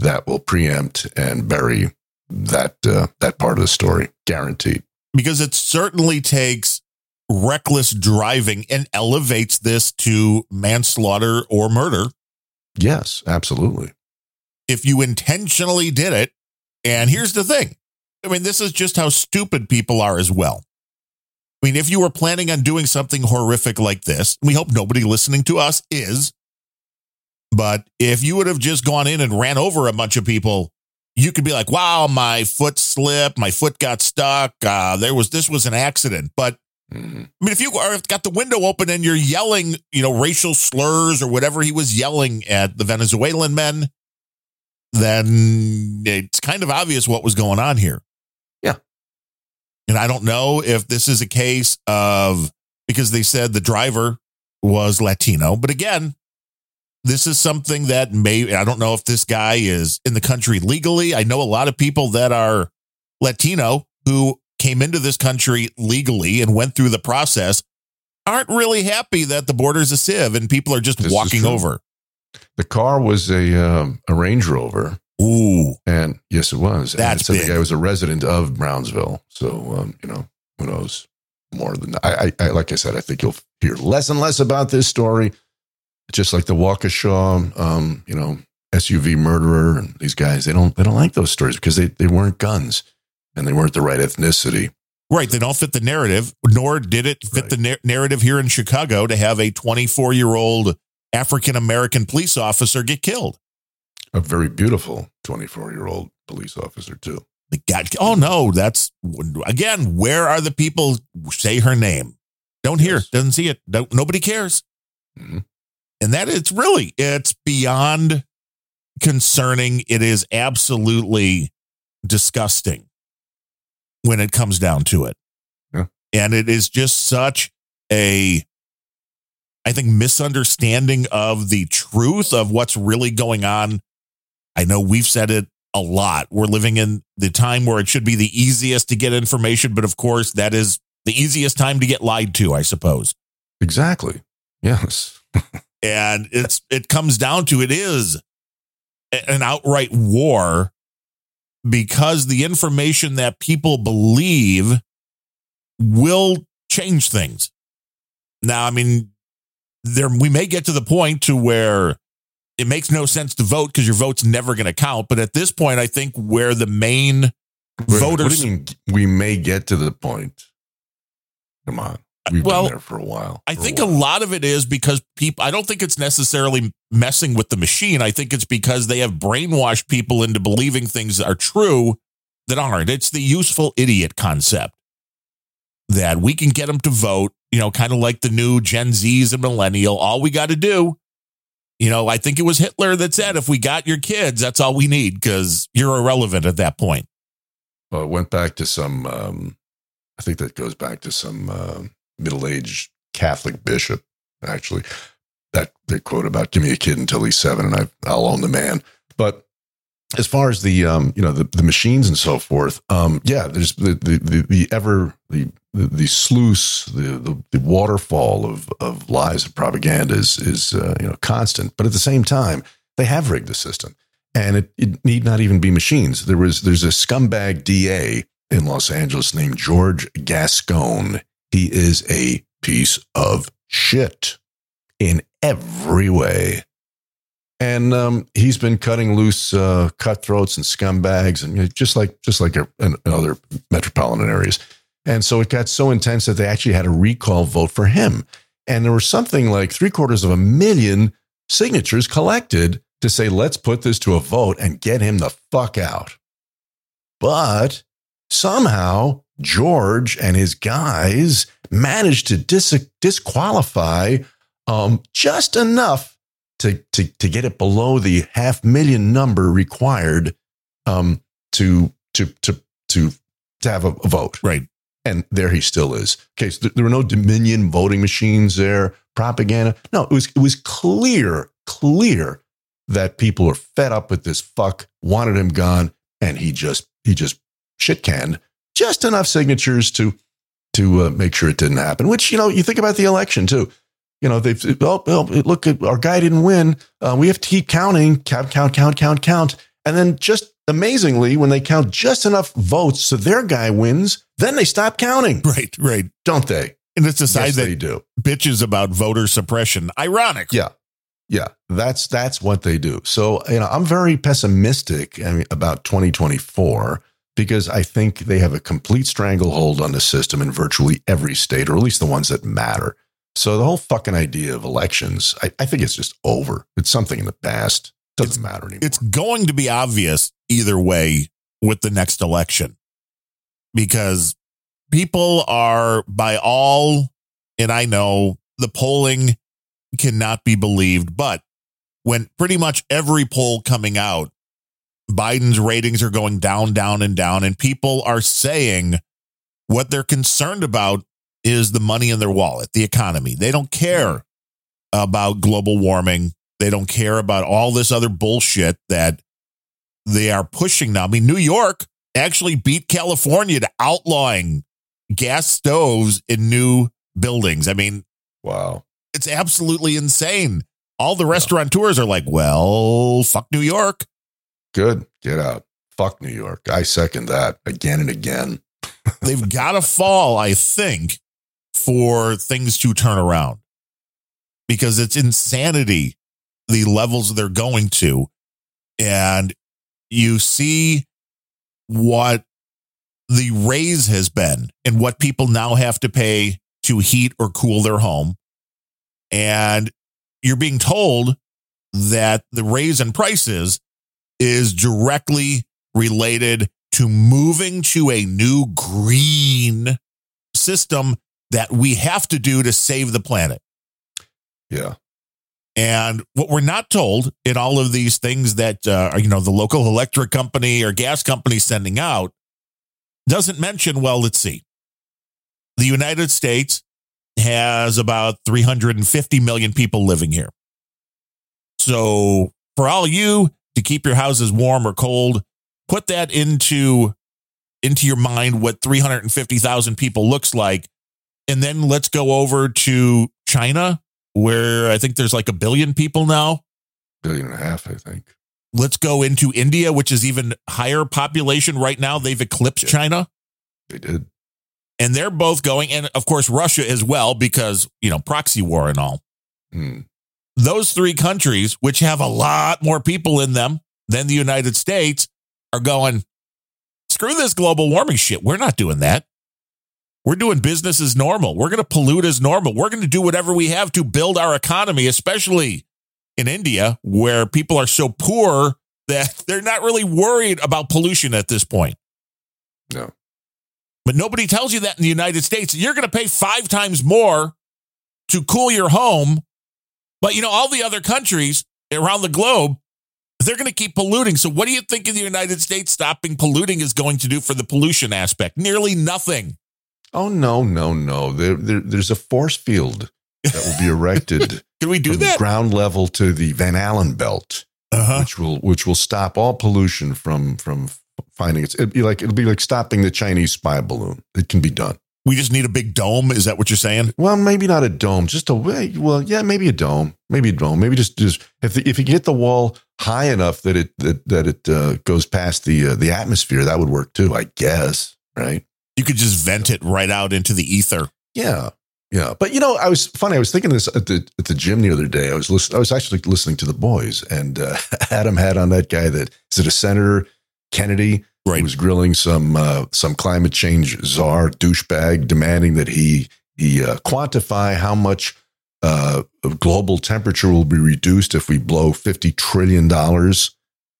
that will preempt and bury that uh, that part of the story, guaranteed. because it certainly takes reckless driving and elevates this to manslaughter or murder Yes, absolutely. if you intentionally did it. And here's the thing I mean, this is just how stupid people are as well. I mean, if you were planning on doing something horrific like this, we hope nobody listening to us is. But if you would have just gone in and ran over a bunch of people, you could be like, wow, my foot slipped, my foot got stuck. Uh, there was this was an accident. But Mhm. I mean, if you are got the window open and you're yelling, you know, racial slurs or whatever he was yelling at the Venezuelan men, then it's kind of obvious what was going on here. And I don't know if this is a case of because they said the driver was Latino, but again, this is something that may I don't know if this guy is in the country legally. I know a lot of people that are Latino who came into this country legally and went through the process aren't really happy that the border's a sieve and people are just This walking over. The car was a um, a Range Rover, Ooh, and yes, it was. And That's it big. the guy was a resident of Brownsville. So um, you know, who knows more than I, I, I? Like I said, I think you'll hear less and less about this story. just like the Waukesha, um, you know, SUV murderer and these guys, they don't they don't like those stories because they, they weren't guns and they weren't the right ethnicity. Right. They don't fit the narrative, nor did it fit Right. the nar- narrative here in Chicago to have a 24 year old African American police officer get killed. A very beautiful 24 year old police officer, too. The guy, oh no, that's again, where are the people say her name? Don't hear, Yes. doesn't see it. Don't, nobody cares. Mhm. And that it's really, it's beyond concerning. It is absolutely disgusting when it comes down to it. Yeah. And it is just such a, I think, misunderstanding of the truth of what's really going on. I know we've said it a lot. We're living in the time where it should be the easiest to get information, but of course, that is the easiest time to get lied to, I suppose. Exactly. Yes. [LAUGHS] And it's it comes down to it is an outright war because the information that people believe will change things. Now, I mean, there we may get to the point to where it makes no sense to vote because your vote's never going to count. But at this point, I think where the main What- voters What do you mean we may get to the point? Come on. We've Well, been there for a while. I think a while. lot of it is because people, I don't think it's necessarily messing with the machine. I think it's because they have brainwashed people into believing things are true that aren't. It's the useful idiot concept that we can get them to vote, you know, kind of like the new Gen Zs and millennial. All we got to do, you know, I think it was Hitler that said, if we got your kids, that's all we need because you're irrelevant at that point. Well, it went back to some, um, I think that goes back to some uh, middle aged Catholic bishop, actually. That, that quote about give me a kid until he's seven and I, I'll own the man. But as far as the, um, you know, the, the machines and so forth, um, yeah, there's the, the, the, the ever, the, the, sluice, the, the, the waterfall of, of lies and propaganda is, is uh, you know, constant. But at the same time, they have rigged the system and it, it need not even be machines. There was there's a scumbag DA in Los Angeles named George Gascon. He is a piece of shit in every way. And um, he's been cutting loose uh, cutthroats and scumbags, and you know, just like just like in in other metropolitan areas. And so it got so intense that they actually had a recall vote for him. And there were something like three quarters of a million signatures collected to say, let's put this to a vote and get him the fuck out. But somehow George and his guys managed to dis- disqualify um, just enough to, to, to get it below the half million number required um, to, to, to, to, to have a, a vote. Right. And there he still is. Okay, so there were no Dominion voting machines there, propaganda. No, it was it was clear, clear that people were fed up with this fuck, wanted him gone, and he just he just shit canned just enough signatures to to uh, make sure it didn't happen. Which you know, you think about the election too. You know, they've oh, oh look, our guy didn't win. Uh, we have to keep counting, count, count, count, count, count, and then just amazingly, when they count just enough votes so their guy wins, then they stop counting, Right. Right. don't they? And it's a side yes, that they do. bitches about voter suppression. Ironic. Yeah. Yeah, that's that's what they do. So, you know, I'm very pessimistic about 2024 because I think they have a complete stranglehold on the system in virtually every state, or at least the ones that matter. So the whole fucking idea of elections, I, I think it's just over. It's something in the past. Doesn't matter anymore. it's going to be obvious either way with the next election. Because people are by all and I know the polling cannot be believed but when pretty much every poll coming out Biden's ratings are going down down and down and people are saying what they're concerned about is the money in their wallet the economy. They don't care about global warming. They don't care about all this other bullshit that they are pushing now. I mean, New York actually beat California to outlawing gas stoves in new buildings. I mean, wow. it's absolutely insane. All the restaurateurs are like, well, fuck New York. Good. Get out. Fuck New York. I second that again and again. [LAUGHS] They've got to fall, I think, for things to turn around. because it's insanity the levels they're going to. And you see what the raise has been and what people now have to pay to heat or cool their home. And you're being told that the raise in prices is directly related to moving to a new green system that we have to do to save the planet. Yeah. And what we're not told in all of these things that uh, you know, the local electric company or gas company sending out doesn't mention, well, let's see. The United States has about 350 million people living here. So for all you to keep your houses warm or cold, put that into into your mind what 350,000 people looks like. And then let's go over to China where I think there's like a billion people now. Billion and a half, I think. Let's go into India, which is even higher population right now. They've eclipsed Yeah. China They did. and they're both going. And of course, Russia as well, because, you know, proxy war and all. Hmm. Those three countries, which have a lot more people in them than the United States, are going, screw this global warming shit. We're not doing that. We're doing business as normal. We're going to pollute as normal. We're going to do whatever we have to build our economy, especially in India, where people are so poor that [LAUGHS] they're not really worried about pollution at this point. No. But nobody tells you that in the United States. You're going to pay five times more to cool your home. But you know, all the other countries around the globe, they're going to keep polluting. So, what do you think in the United States stopping polluting is going to do for the pollution aspect? Nearly nothing. Oh no, no, no. There, there there's a force field that will be erected [LAUGHS] Can we do from that? ground level to the Van Allen belt, Uh-huh. which will which will stop all pollution from from finding its. It'll be like it'll be like stopping the Chinese spy balloon. It can be done. We just need a big dome. Is that what you're saying? Well, maybe not a dome, just a way. Well, yeah, maybe a dome, maybe a dome, maybe just just if the, if you get the wall high enough that it that that it uh, goes past the uh, the atmosphere, that would work too, I guess. Right? You could just vent it right out into the ether. Yeah, yeah. But you know, I was funny. I was thinking this at the at the gym the other day. I was listening. I was actually listening to the boys, and uh, [LAUGHS] Adam had on that guy that is it a senator Kennedy Right. was grilling some uh, some climate change czar douchebag, demanding that he he uh, quantify how much uh, of global temperature will be reduced if we blow fifty trillion dollars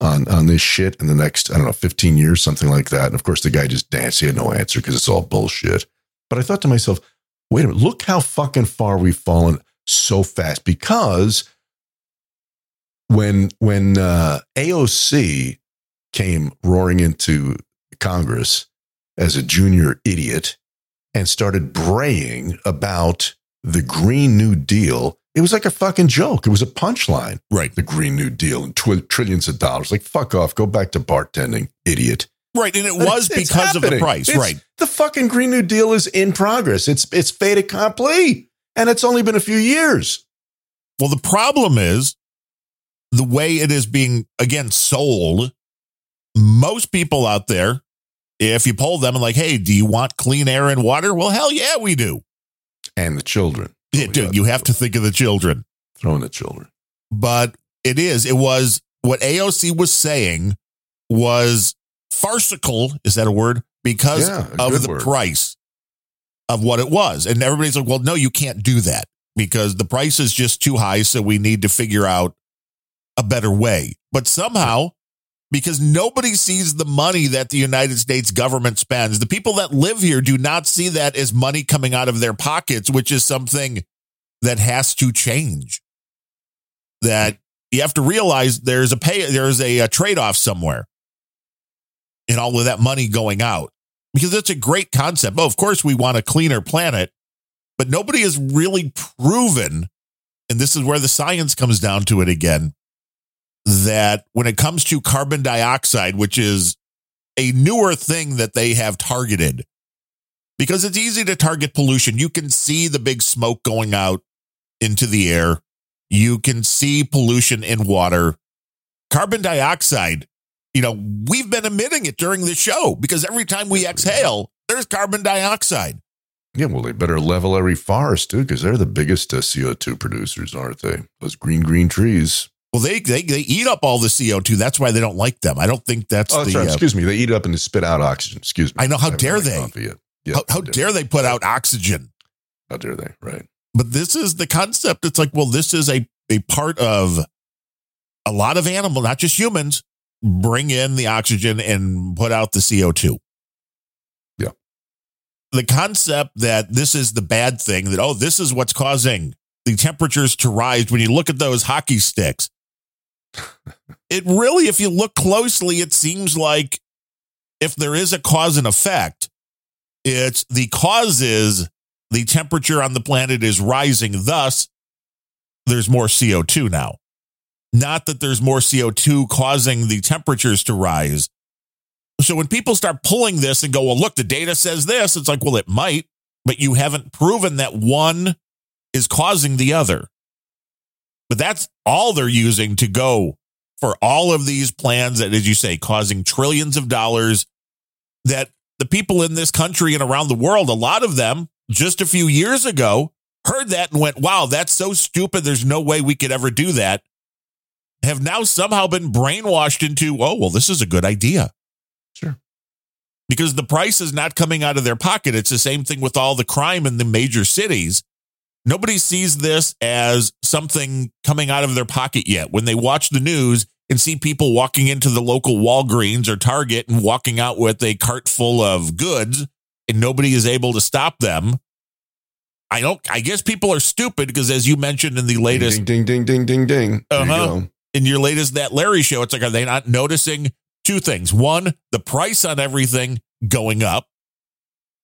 on on this shit in the next I don't know fifteen years, something like that. And of course, the guy just danced. He had no answer because it's all bullshit. But I thought to myself, wait a minute, look how fucking far we've fallen so fast because when when uh, AOC came roaring into Congress as a junior idiot and started braying about the Green New Deal, it was like a fucking joke. It was a punchline. Right. The Green New Deal and tw- trillions of dollars. Like, fuck off. Go back to bartending, idiot. Right. And it But was it's- it's because of the price. It's- right. The fucking Green New Deal is in progress. It's it's fait accompli. And it's only been a few years. Well, the problem is the way it is being, again, sold. Most people out there, if you poll them and like, hey, do you want clean air and water? Well, hell yeah, we do. And the children. Yeah, dude, you have to think of the children. Throwing the children. But it is, it was what AOC was saying was farcical. Is that a word? Because Yeah, a of the word. price of what it was. And everybody's like, well, no, you can't do that because the price is just too high. So we need to figure out a better way. But somehow, because nobody sees the money that the United States government spends, the people that live here do not see that as money coming out of their pockets, which is something that has to change. That you have to realize there's a pay, there's a, a trade off somewhere in all of that money going out because it's a great concept. Oh, of course, we want a cleaner planet, but nobody has really proven, and this is where the science comes down to it again, that when it comes to carbon dioxide, which is a newer thing that they have targeted, because it's easy to target pollution. You can see the big smoke going out into the air. You can see pollution in water. Carbon dioxide, you know, we've been emitting it during the show because every time we exhale, there's carbon dioxide. Yeah, well, they better level every forest too, because they're the biggest uh, CO2 producers, aren't they? Those green, green trees. Well, they, they they eat up all the CO2. That's why they don't like them. I don't think that's Oh, that's the. right. uh, Excuse me. They eat it up and they spit out oxygen. Excuse me. I know. How haven't dare they? Yeah, how, how dare they put out oxygen? How dare they? Right. But this is the concept. It's like, well, this is a a part of a lot of animal, not just humans, bring in the oxygen and put out the CO2. Yeah. The concept that this is the bad thing, that, oh, this is what's causing the temperatures to rise. When you look at those hockey sticks, it really, if you look closely, it seems like if there is a cause and effect, it's the cause is the temperature on the planet is rising. Thus, there's more CO2 now. Not that there's more CO2 causing the temperatures to rise. So when people start pulling this and go, well, look, the data says this, it's like, well, it might, but you haven't proven that one is causing the other. But that's all they're using to go for all of these plans that, as you say, causing trillions of dollars that the people in this country and around the world, a lot of them just a few years ago heard that and went, wow, that's so stupid. There's no way we could ever do that. Have now somehow been brainwashed into, oh, well, this is a good idea. Sure. Because the price is not coming out of their pocket. It's the same thing with all the crime in the major cities. Nobody sees this as something coming out of their pocket yet. When they watch the news and see people walking into the local Walgreens or Target and walking out with a cart full of goods and nobody is able to stop them. I don't I guess people are stupid because as you mentioned in the latest Ding, ding, ding, ding, ding, ding. Uh-huh. go. in your latest that Larry show, it's like, are they not noticing two things? One, the price on everything going up.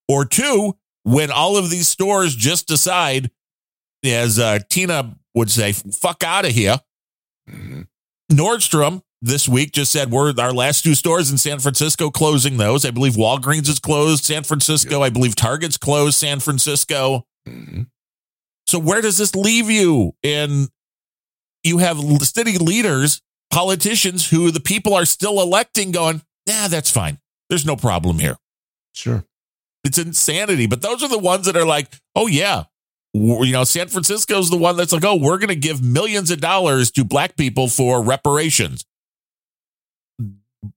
Or two, when all of these stores just decide, as uh, Tina would say, fuck out of here. Mhm. Nordstrom this week just said we're our last two stores in San Francisco closing those. I believe Walgreens is closed, San Francisco. I believe Target's closed, San Francisco. Mhm. So where does this leave you? And you have city leaders, politicians who the people are still electing going, yeah, that's fine. There's no problem here. Sure. It's insanity. But those are the ones that are like, oh, yeah. You know, San Francisco's the one that's like, oh, we're going to give millions of dollars to black people for reparations.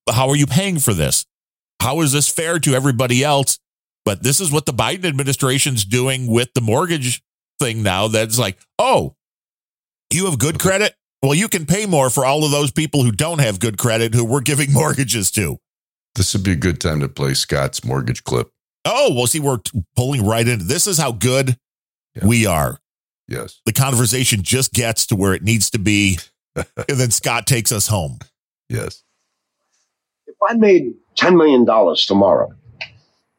How are you paying for this? How is this fair to everybody else? But this is what the Biden administration's doing with the mortgage thing now. That's like, oh, you have good credit? Well, you can pay more for all of those people who don't have good credit who we're giving [LAUGHS] mortgages to. This would be a good time to play Scott's mortgage clip. Oh, well, see, we're pulling right into this is how good Yeah. we are. Yes. The conversation just gets to where it needs to be. [LAUGHS] and then Scott takes us home. Yes. If I made $10 million tomorrow,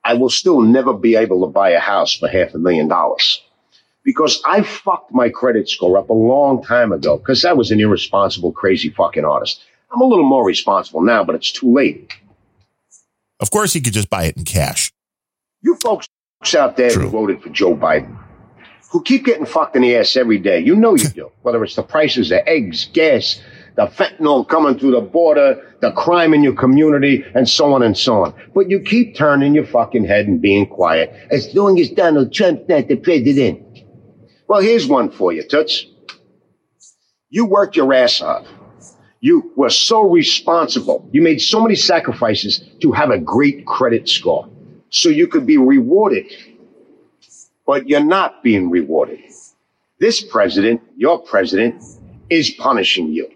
I will still never be able to buy a house for half a million dollars because I fucked my credit score up a long time ago because I was an irresponsible, crazy fucking artist. I'm a little more responsible now, but it's too late. Of course, he could just buy it in cash. You folks out there True. who voted for Joe Biden, who keep getting fucked in the ass every day, you know you do. Whether it's the prices of eggs, gas, the fentanyl coming through the border, the crime in your community, and so on and so on. But you keep turning your fucking head and being quiet as long as Donald Trump's not the president. Well, here's one for you, Toots. You worked your ass off. You were so responsible. You made so many sacrifices to have a great credit score so you could be rewarded. But you're not being rewarded. This president, your president, is punishing you.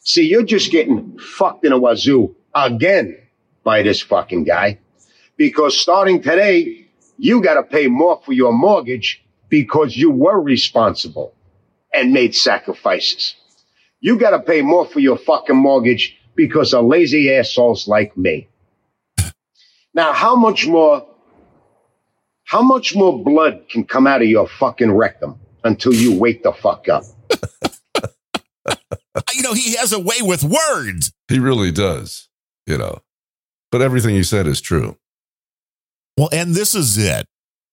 See, you're just getting fucked in a wazoo again by this fucking guy. Because starting today, you got to pay more for your mortgage because you were responsible and made sacrifices. You got to pay more for your fucking mortgage because of lazy assholes like me. Now, how much more, how much more blood can come out of your fucking rectum until you wake the fuck up? [LAUGHS] You know, he has a way with words. He really does, you know. But everything you said is true. Well, and this is it.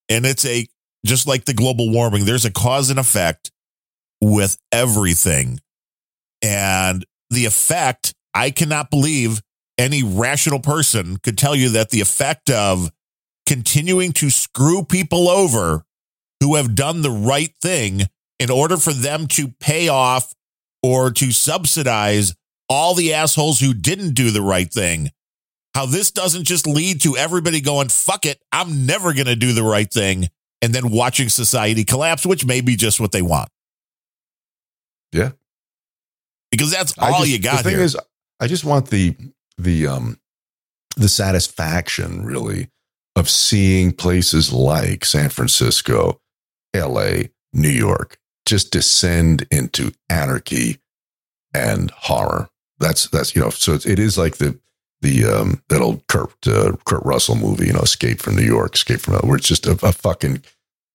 And it's a, just like the global warming, there's a cause and effect with everything. And the effect, I cannot believe any rational person could tell you that the effect of continuing to screw people over who have done the right thing in order for them to pay off or to subsidize all the assholes who didn't do the right thing. How this doesn't just lead to everybody going, fuck it, I'm never going to do the right thing, and then watching society collapse, which may be just what they want. Yeah. Because that's all just- you got The thing here. is, I just want the the um the satisfaction really of seeing places like San Francisco, L.A., New York just descend into anarchy and horror. That's that's you know, so it is like the the um that old Kurt uh, Kurt Russell movie, you know, Escape from New York, Escape from where it's just a, a fucking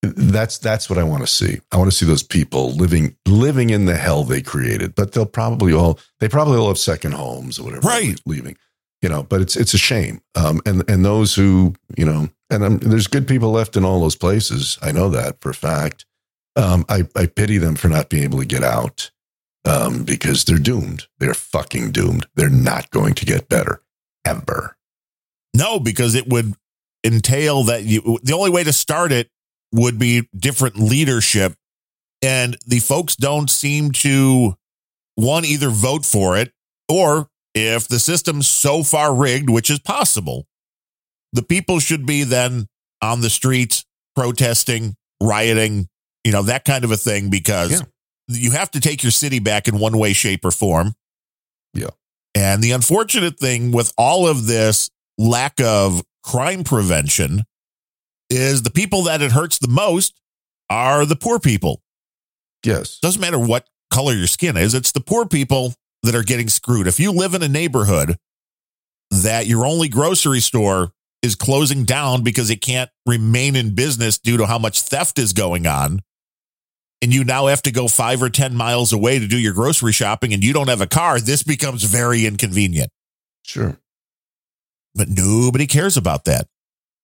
that's that's what I want to see. I want to see those people living living in the hell they created. But they'll probably all they probably all have second homes or whatever. Right. leaving, you know. But it's it's a shame. Um, and and those who you know, and um, there's good people left in all those places. I know that for a fact. Um, I I pity them for not being able to get out. Um, because they're doomed. They're fucking doomed. They're not going to get better ever. No, because it would entail that you the only way to start it would be different leadership. And the folks don't seem to one either vote for it or if the system's so far rigged, which is possible, the people should be then on the streets protesting, rioting, you know, that kind of a thing because Yeah. you have to take your city back in one way, shape, or form. Yeah. And the unfortunate thing with all of this lack of crime prevention is the people that it hurts the most are the poor people. Yes. Doesn't matter what color your skin is, it's the poor people that are getting screwed. If you live in a neighborhood that your only grocery store is closing down because it can't remain in business due to how much theft is going on, and you now have to go five or 10 miles away to do your grocery shopping and you don't have a car, this becomes very inconvenient. Sure. But nobody cares about that.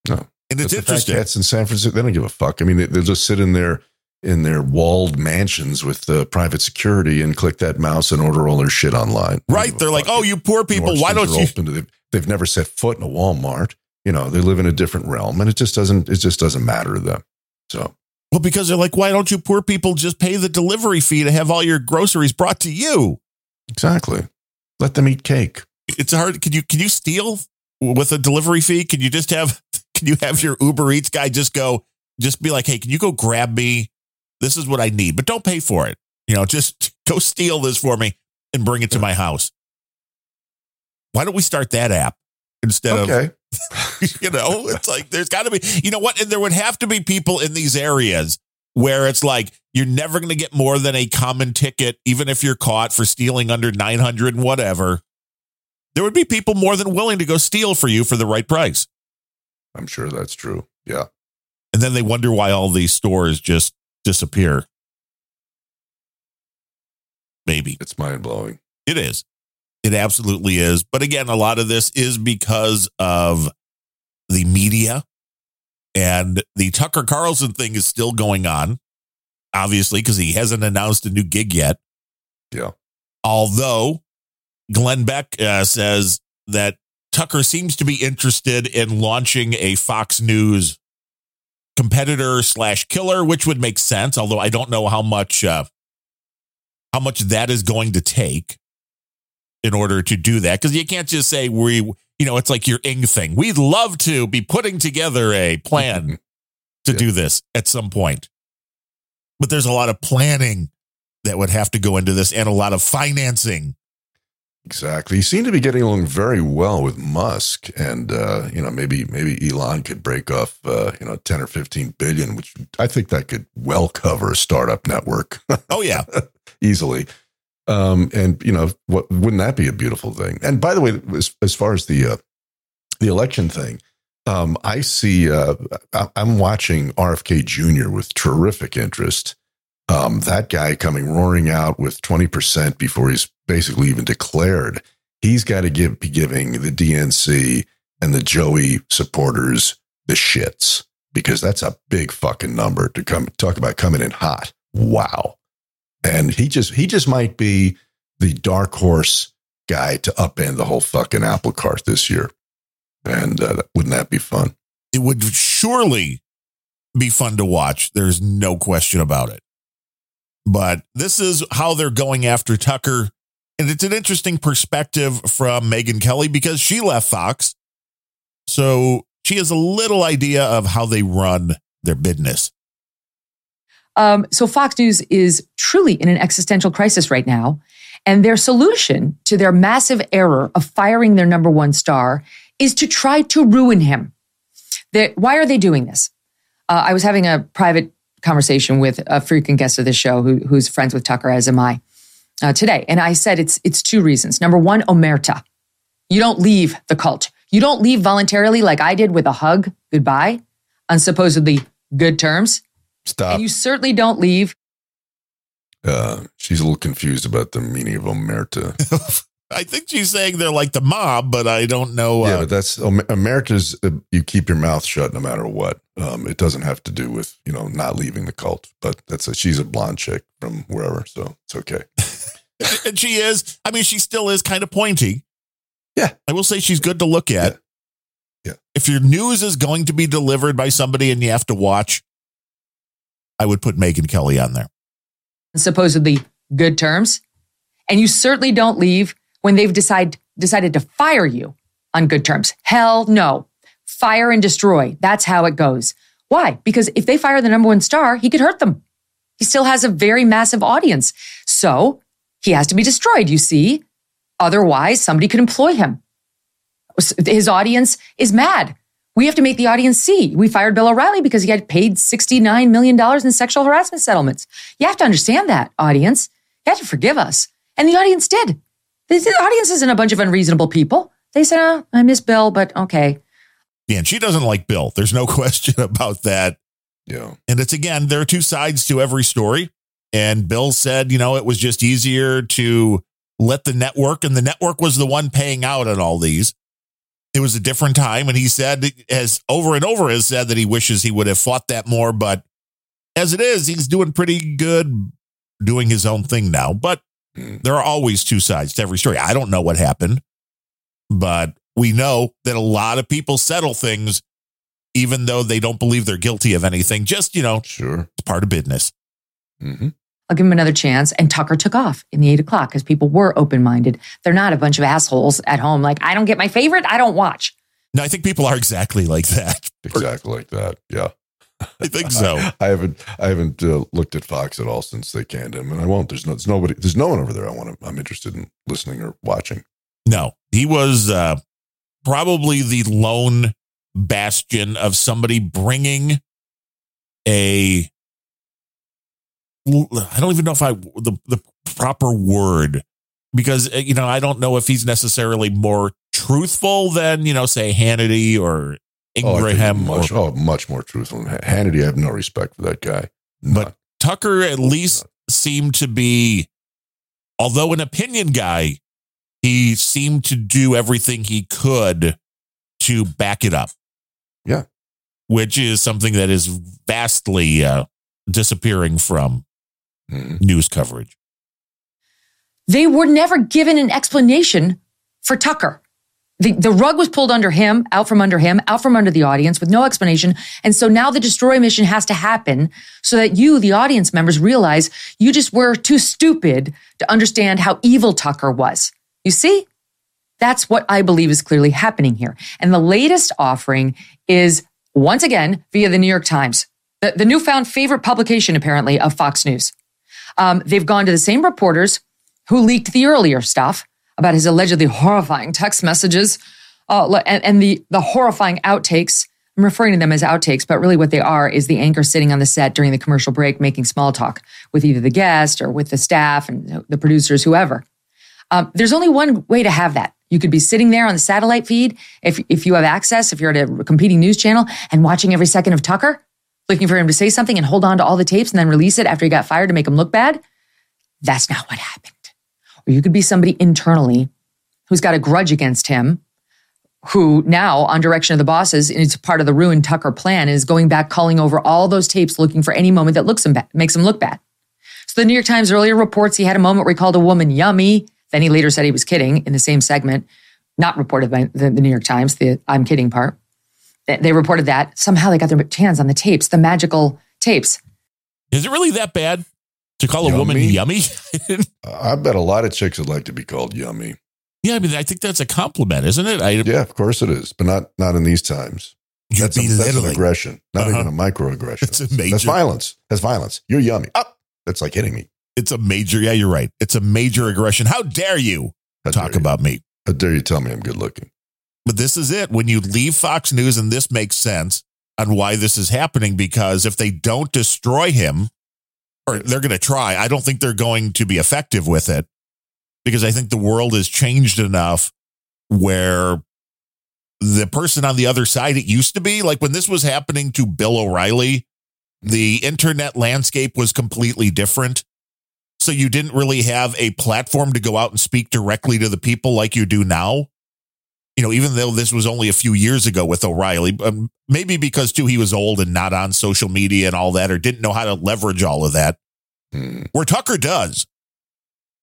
No. And it's But the fact interesting. Cats in San Francisco, they don't give a fuck. I mean, they, they'll just sit in their in their walled mansions with uh, private security and click that mouse and order all their shit online. Right. They're like, oh, you poor people, why don't you? The, they've never set foot in a Walmart. You know, they live in a different realm, and it just doesn't. It just doesn't matter to them. So Well, because they're like, why don't you poor people just pay the delivery fee to have all your groceries brought to you? exactly, let them eat cake. It's hard. Can you can you steal with a delivery fee? Can you just have [LAUGHS] can you have your Uber Eats guy just go just be like, hey, can you go grab me? This is what I need, but don't pay for it. You know, just [LAUGHS] go steal this for me and bring it to my house. Why don't we start that app instead of [LAUGHS] you know, it's like there's got to be, you know what? And there would have to be people in these areas where it's like you're never going to get more than a common ticket, even if you're caught for stealing under 900 and whatever. There would be people more than willing to go steal for you for the right price. I'm sure that's true. Yeah, And then they wonder why all these stores just disappear. Maybe. it's mind blowing. It is. It absolutely is. But again, a lot of this is because of the media and the Tucker Carlson thing is still going on, obviously, because he hasn't announced a new gig yet. Yeah. Although Glenn Beck uh, says that Tucker seems to be interested in launching a Fox News competitor slash killer, which would make sense. Although I don't know how much uh, how much that is going to take in order to do that because you can't just say we you know it's like your ing thing we'd love to be putting together a plan [LAUGHS] to Yeah. do this at some point but there's a lot of planning that would have to go into this and a lot of financing Exactly. He seemed to be getting along very well with Musk, and uh, you know maybe maybe Elon could break off uh, you know ten or fifteen billion, which I think that could well cover a startup network oh yeah [LAUGHS] easily. Um, and you know what? Wouldn't that be a beautiful thing? And by the way, as, as far as the uh, the election thing, um, I see. Uh, I- I'm watching RFK Jr. with terrific interest. Um, that guy coming roaring out with 20% before he's basically even declared. He's got to give be giving the DNC and the Joey supporters the shits because that's a big fucking number to come talk about coming in hot. Wow. And he just he just might be the dark horse guy to upend the whole fucking apple cart this year. And uh, wouldn't that be fun? it would surely be fun to watch. There's no question about it. But this is how they're going after Tucker. And it's an interesting perspective from Megyn Kelly because she left Fox. So she has a little idea of how they run their business. Um, so Fox News is truly in an existential crisis right now. And their solution to their massive error of firing their number one star is to try to ruin him. They're, why are they doing this? Uh, I was having a private conversation with a frequent guest of the show who, who's friends with Tucker, as am I, uh, today. And I said it's, it's two reasons. Number one, omerta. You don't leave the cult. You don't leave voluntarily like I did with a hug, goodbye, on supposedly good terms. Stop. And you certainly don't leave. Uh, she's a little confused about the meaning of omerta. [LAUGHS] I think she's saying they're like the mob, but I don't know. yeah, Uh, but that's omerta's. Uh, you keep your mouth shut no matter what. Um, it doesn't have to do with you know not leaving the cult. But that's a, she's a blonde chick from wherever, so it's okay. [LAUGHS] and she is. I mean, she still is kind of pointy. Yeah. I will say she's good to look at. Yeah. If your news is going to be delivered by somebody and you have to watch, I would put Megyn Kelly on there. supposedly good terms. And you certainly don't leave when they've decide, decided to fire you on good terms. Hell no. Fire and destroy. That's how it goes. Why? Because if they fire the number one star, he could hurt them. He still has a very massive audience. So he has to be destroyed, you see. Otherwise, somebody could employ him. His audience is mad. We have to make the audience see. We fired Bill O'Reilly because he had paid $69 million in sexual harassment settlements. You have to understand that, audience. You have to forgive us. And the audience did. The, the audience isn't a bunch of unreasonable people. They said, oh, I miss Bill, but okay. Yeah, and she doesn't like Bill. There's no [LAUGHS] question about that. Yeah. And it's again, there are two sides to every story. And Bill said, you know, it was just easier to let the network, and the network was the one paying out on all these. It was a different time. And he said, as over and over has said that he wishes he would have fought that more. But as it is, he's doing pretty good doing his own thing now. But there are always two sides to every story. I don't know what happened, but we know that a lot of people settle things even though they don't believe they're guilty of anything. Just, you know, sure, it's part of business. Mm-hmm. I'll give him another chance. And Tucker took off in the eight o'clock because people were open minded. They're not a bunch of assholes at home like, I don't get my favorite, I don't watch. No, I think people are exactly like that. Exactly like that. Yeah. I think so. [LAUGHS] I, I haven't I haven't uh, looked at Fox at all since they canned him, and I won't. There's no there's nobody there's no one over there. I want to. I'm interested in listening or watching. No, he was uh, probably the lone bastion of somebody bringing a. I don't even know if I the the proper word because uh, you know I don't know if he's necessarily more truthful than you know say Hannity or Oh, Ingraham much, or, oh, much more truthful. Than Hannity, I have no respect for that guy. but Tucker at least seemed to be, although an opinion guy, he seemed to do everything he could to back it up. Yeah. Which is something that is vastly uh, disappearing from Mhm. news coverage. They were never given an explanation for Tucker. The, the rug was pulled under him, out from under him, out from under the audience with no explanation. And so now the destroy mission has to happen so that you, the audience members, realize you just were too stupid to understand how evil Tucker was. You see? That's what I believe is clearly happening here. And the latest offering is once again via the New York Times, the, the newfound favorite publication, apparently, of Fox News. Um, they've gone to the same reporters who leaked the earlier stuff about his allegedly horrifying text messages uh, and, and the, the horrifying outtakes. I'm referring to them as outtakes, but really what they are is the anchor sitting on the set during the commercial break making small talk with either the guest or with the staff and the producers, whoever. Um, there's only one way to have that. You could be sitting there on the satellite feed if, if you have access, if you're at a competing news channel and watching every second of Tucker, looking for him to say something and hold on to all the tapes and then release it after he got fired to make him look bad. That's not what happened. Or you could be somebody internally who's got a grudge against him, who now, on direction of the bosses, and it's part of the ruined Tucker plan, is going back, calling over all those tapes, looking for any moment that looks him bad, makes him look bad. So the New York Times earlier reports he had a moment where he called a woman yummy. Then he later said he was kidding in the same segment, not reported by the, the New York Times, the I'm kidding part. They- They reported that somehow they got their hands on the tapes, the magical tapes. Is it really that bad to call a woman Yummy? [LAUGHS] yummy? I bet a lot of chicks would like to be called yummy. yeah, I mean, I think that's a compliment, isn't it? I, Yeah, of course it is, but not not in these times. That's, a, that's an aggression, not Uh-huh. even a microaggression. It's a major- That's violence. That's violence. You're yummy. Up. That's like hitting me. It's a major. Yeah, you're right. It's a major aggression. How dare you How talk dare you. about me? How dare you tell me I'm good looking? But this is it. When you leave Fox News, and this makes sense on why this is happening, because if they don't destroy him, or they're going to try, I don't think they're going to be effective with it because I think the world has changed enough where the person on the other side it used to be like when this was happening to Bill O'Reilly, the internet landscape was completely different. So you didn't really have a platform to go out and speak directly to the people like you do now you know, even though this was only a few years ago with O'Reilly, um, maybe because too he was old and not on social media and all that, or didn't know how to leverage all of that. Hmm. Where Tucker does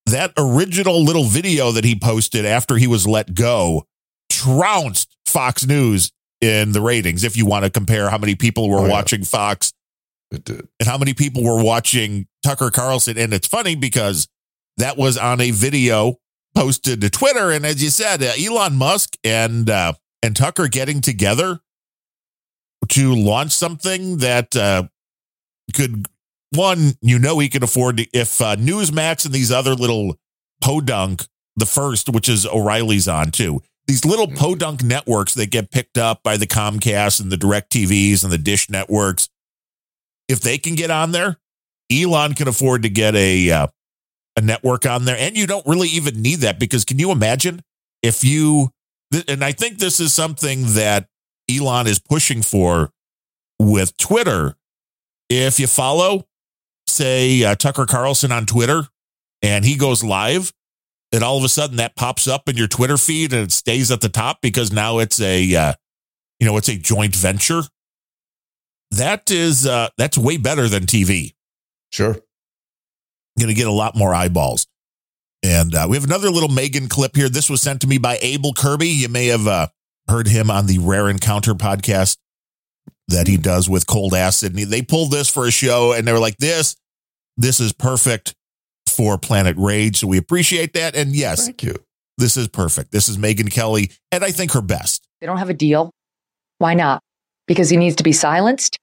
that original little video that he posted after he was let go trounced Fox News in the ratings. If you want to compare how many people were Oh, yeah. watching Fox It did. and how many people were watching Tucker Carlson. And it's funny because that was on a video posted to Twitter. And as you said, uh, Elon Musk and uh, and Tucker getting together to launch something that uh, could one, you know, he could afford to, if uh, Newsmax and these other little podunk, the first, which is O'Reilly's on too. These little podunk networks that get picked up by the Comcast and the Direct TVs and the Dish networks if they can get on there, Elon can afford to get a uh, a network on there, and you don't really even need that because can you imagine if you? And I think this is something that Elon is pushing for with Twitter. If you follow, say uh, Tucker Carlson on Twitter, and he goes live, and all of a sudden that pops up in your Twitter feed and it stays at the top because now it's a uh, you know it's a joint venture that is uh that's way better than TV. Sure. Going to get a lot more eyeballs. And uh, we have another little Megyn clip here. This was sent to me by Abel Kirby. You may have uh, heard him on the Rare Encounter podcast that he does with Cold Acid. And they pulled this for a show and they were like, "This, this is perfect for Planet Rage." So we appreciate that. And yes, Thank you. this is perfect. This is Megyn Kelly, and I think her best. They don't have a deal. Why not? Because he needs to be silenced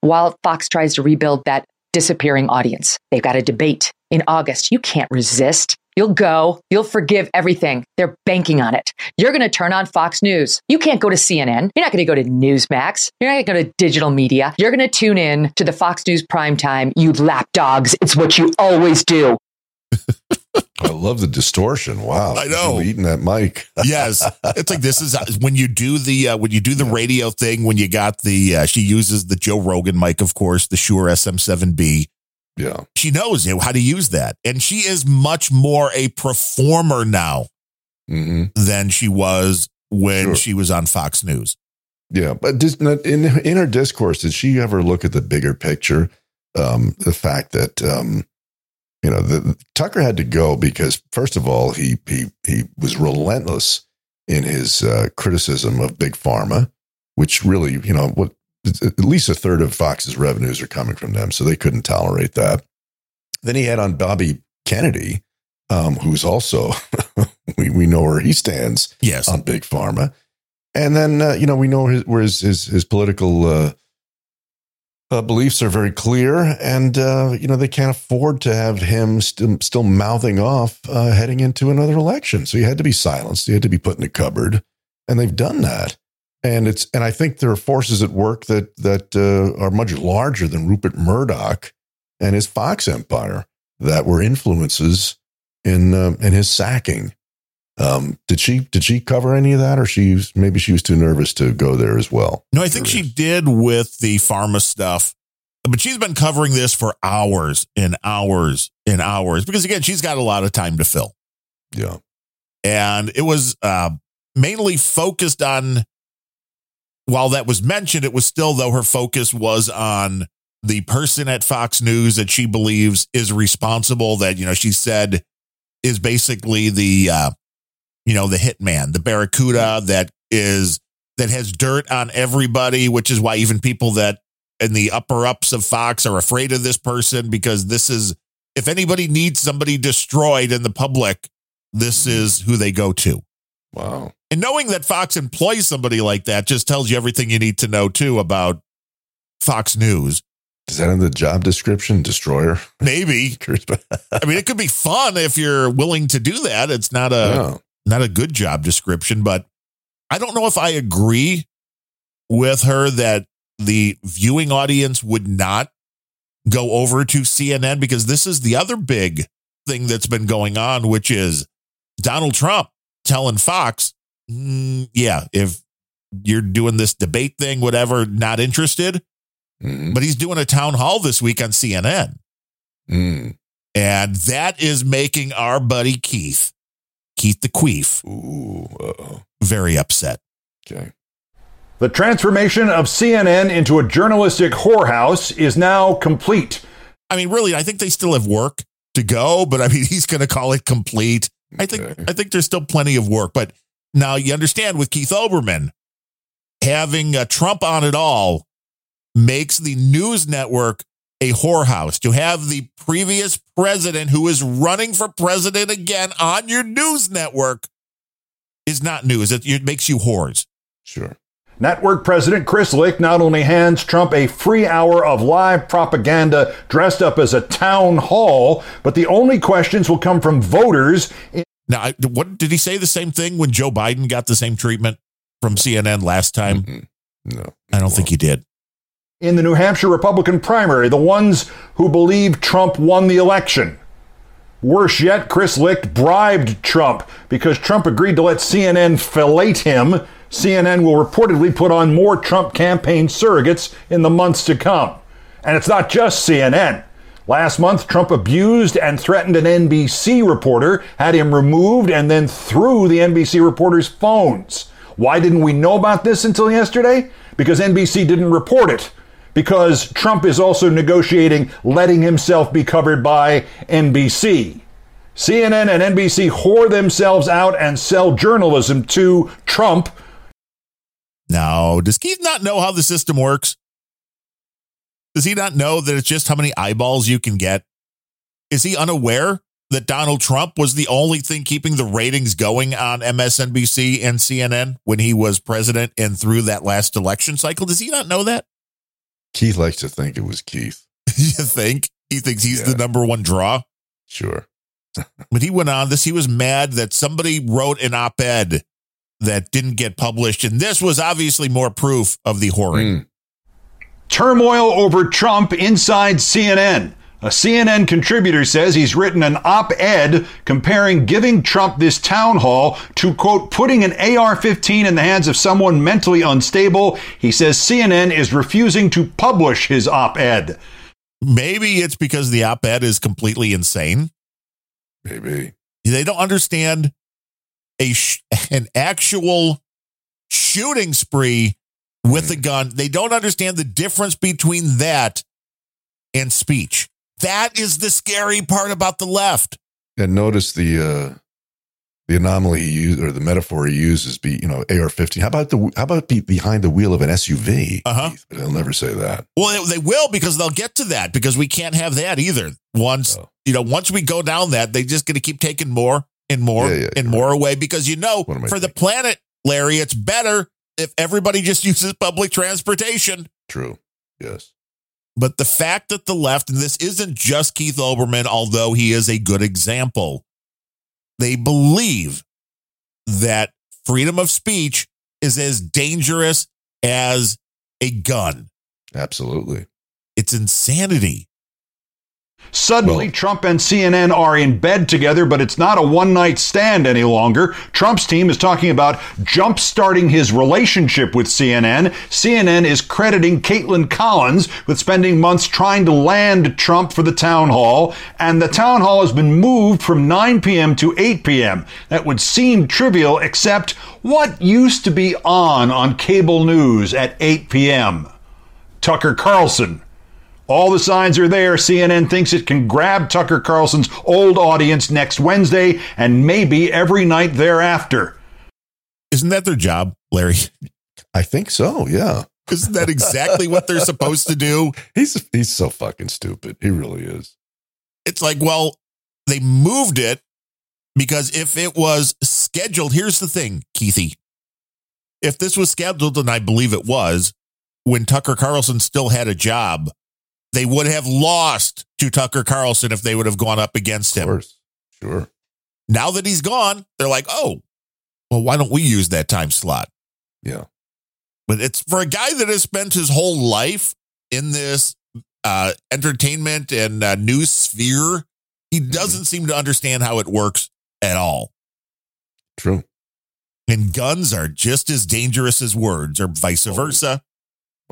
while Fox tries to rebuild that disappearing audience. They've got a debate in August. You can't resist. You'll go. You'll forgive everything. They're banking on it. You're going to turn on Fox News. You can't go to CNN. You're not going to go to Newsmax. You're not going to go to digital media. You're going to tune in to the Fox News primetime. You lapdogs. It's what you always do. [LAUGHS] I love the distortion. Wow. I know. Really eating that mic. [LAUGHS] yes it's like this is uh, when you do the uh, when you do the radio thing when you got the uh, she uses the joe rogan mic of course the shure sm7b yeah. she knows how to use that and she is much more a performer now hmm than she was when Sure. she was on fox news Yeah. But in, in her discourse, did she ever look at the bigger picture? Um, the fact that, um, you know, the, Tucker had to go because, first of all, he, he, he was relentless in his uh, criticism of Big Pharma, which really, you know, what at least a third of Fox's revenues are coming from them. So they couldn't tolerate that. Then he had on Bobby Kennedy, um, who's also, [LAUGHS] we, we know where he stands yes on Big Pharma. And then, uh, you know, we know his, where his, his, his political uh, uh, beliefs are very clear. And, uh, you know, they can't afford to have him st- still mouthing off uh, heading into another election. So he had to be silenced. He had to be put in a cupboard. And they've done that. And it's and I think there are forces at work that that uh, are much larger than Rupert Murdoch and his Fox empire that were influences in uh, in his sacking. Um, did she did she cover any of that, or she was, maybe she was too nervous to go there as well? no i think she did with the pharma stuff but she's been covering this for hours and hours and hours because again she's got a lot of time to fill Yeah, and it was uh, mainly focused on while that was mentioned it was still though her focus was on the person at fox news that she believes is responsible that you know she said is basically the uh, you know the hitman the barracuda that is that has dirt on everybody, which is why even people that in the upper ups of Fox are afraid of this person because this is if anybody needs somebody destroyed in the public, this is who they go to. Wow. And knowing that Fox employs somebody like that just tells you everything you need to know too about Fox News. Is that in the job description? Destroyer? Maybe. [LAUGHS] I mean, it could be fun if you're willing to do that. It's not a Yeah. not a good job description, but I don't know if I agree with her that the viewing audience would not go over to CNN because this is the other big thing that's been going on, which is Donald Trump telling Fox, "Mm, yeah, if you're doing this debate thing, whatever, not interested. Mhm. But he's doing a town hall this week on CNN. Mm. And that is making our buddy Keith, Keith the Queef, Ooh. Uh-oh. very upset. Okay. The transformation of CNN into a journalistic whorehouse is now complete. I mean, really, I think they still have work to go, but I mean, [LAUGHS] he's going to call it complete. I think I think there's still plenty of work, but now you understand with Keith Olbermann having uh, Trump on it all makes the news network a whorehouse. To have the previous president who is running for president again on your news network is not news. It, it makes you whores. Sure. Network President Chris Licht not only hands Trump a free hour of live propaganda dressed up as a town hall, but the only questions will come from voters. Now, I, what did he say the same thing when Joe Biden got the same treatment from CNN last time? Mhm. No. I don't think he did. in the New Hampshire Republican primary, the ones who believe Trump won the election. Worse yet, Chris Licht bribed Trump because Trump agreed to let CNN fillet him. CNN will reportedly put on more Trump campaign surrogates in the months to come. And it's not just CNN. Last month, Trump abused and threatened an NBC reporter, had him removed, and then threw the NBC reporter's phones. Why didn't we know about this until yesterday? Because NBC didn't report it. Because Trump is also negotiating letting himself be covered by NBC. CNN and NBC whore themselves out and sell journalism to Trump. Now, does Keith not know how the system works? Does he not know that it's just how many eyeballs you can get? Is he unaware that Donald Trump was the only thing keeping the ratings going on MSNBC and CNN when he was president and through that last election cycle? Does he not know that? Keith likes to think it was Keith. [LAUGHS] you think? He thinks he's the number one draw? Sure. [LAUGHS] But he went on this. He was mad that somebody wrote an op ed that didn't get published. And this was obviously more proof of the whoring. Mm. Turmoil over Trump inside CNN. A CNN contributor says he's written an op ed comparing giving Trump this town hall to, quote, putting an AR 15 in the hands of someone mentally unstable. He says CNN is refusing to publish his op ed. Maybe it's because the op ed is completely insane. Maybe. They don't understand a sh- an actual shooting spree with a gun. They don't understand the difference between that and speech. That is the scary part about the left. And notice the uh the anomaly he used or the metaphor he uses be you know AR-15. How about the how about be behind the wheel of an SUV? Uh-huh. Keith? But He'll never say that. Well, they, will because they'll get to that because we can't have that either. Once Oh. you know, once we go down that, they just going to keep taking more and more Yeah, yeah, and more away because you know, What am I for the planet, Larry, it's better if everybody just uses public transportation. True. Yes. But the fact that the left, and this isn't just Keith Olbermann, although he is a good example, they believe that freedom of speech is as dangerous as a gun. Absolutely. It's insanity. Suddenly, Well- Trump and CNN are in bed together, but it's not a one night stand any longer. Trump's team is talking about jump-starting his relationship with CNN. CNN is crediting Kaitlan Collins with spending months trying to land Trump for the town hall, and the town hall has been moved from 9 p.m. to 8 p.m. That would seem trivial, except what used to be on on cable news at 8 p.m.? Tucker Carlson. All the signs are there. CNN thinks it can grab Tucker Carlson's old audience next Wednesday and maybe every night thereafter. Isn't that their job, Larry? I think so. Yeah. Isn't that exactly what they're supposed to do? He's he's so fucking stupid. He really is. It's like, well, they moved it because if it was scheduled, here's the thing, Keithy. If this was scheduled, and I believe it was, when Tucker Carlson still had a job, they would have lost to Tucker Carlson if they would have gone up against Of him. course. Sure. Now that he's gone, they're like, oh, well, why don't we use that time slot? Yeah. But it's for a guy that has spent his whole life in this uh, entertainment and uh, news sphere, he doesn't seem to understand how it works at all. True. And guns are just as dangerous as words, or vice versa.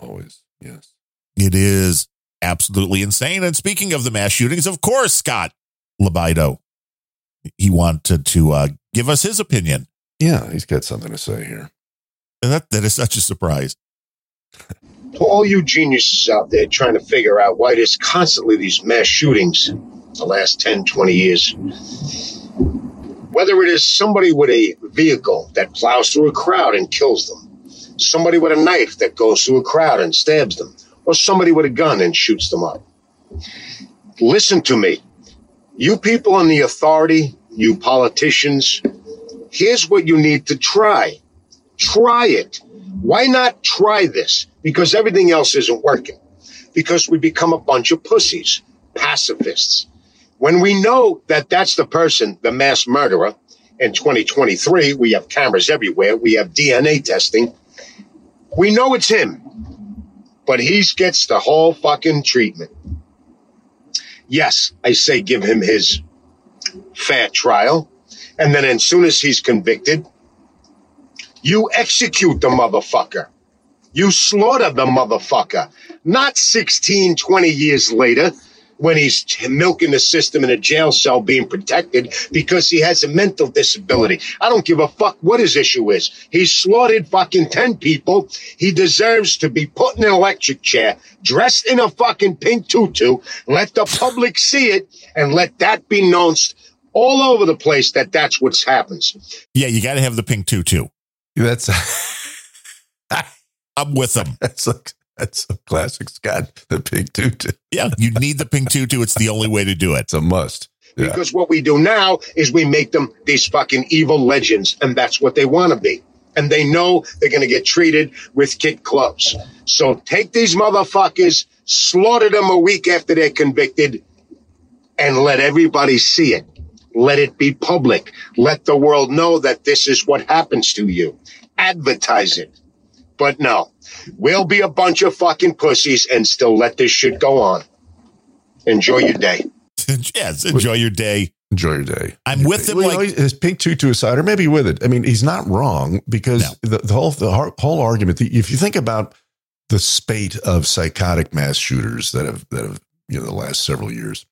Always. Yes. It is absolutely insane. And speaking of the mass shootings, of course, Scott Libido, he wanted to uh, give us his opinion. Yeah, he's got something to say here. And that, that is such a surprise. To all you geniuses out there trying to figure out why there's constantly these mass shootings the last 10, 20 years. Whether it is somebody with a vehicle that plows through a crowd and kills them, somebody with a knife that goes through a crowd and stabs them, or somebody with a gun and shoots them up. Listen to me. You people in the authority, you politicians, here's what you need to try. Try it. Why not try this? Because everything else isn't working. Because we become a bunch of pussies, pacifists. When we know that that's the person, the mass murderer, in 2023, we have cameras everywhere, we have DNA testing. We know it's him, but he gets the whole fucking treatment. Yes, I say give him his fair trial. And then as soon as he's convicted, you execute the motherfucker. You slaughter the motherfucker. Not 16, 20 years later when he's milking the system in a jail cell being protected because he has a mental disability. I don't give a fuck what his issue is. He slaughtered fucking 10 people. He deserves to be put in an electric chair, dressed in a fucking pink tutu, let the public see it, and let that be known all over the place that that's what happens. Yeah, you got to have the pink tutu. That's [LAUGHS] I'm with them. [LAUGHS] that's a that's a classic Scott, the pink tutu. Yeah, [LAUGHS] you need the pink tutu. It's the only way to do it. It's a must. Yeah. Because what we do now is we make them these fucking evil legends, and that's what they want to be. And they know they're going to get treated with kid clubs. So take these motherfuckers, slaughter them a week after they're convicted, and let everybody see it. Let it be public. Let the world know that this is what happens to you. Advertise it. But no, we'll be a bunch of fucking pussies and still let this shit go on. Enjoy your day. [LAUGHS] yes, enjoy your day. Enjoy your day. I'm with him. Well, you Like, know, his pink tutu aside, or maybe with it. I mean, he's not wrong because No. the, the whole the whole argument. If you think about the spate of psychotic mass shooters that have that have you know the last several years,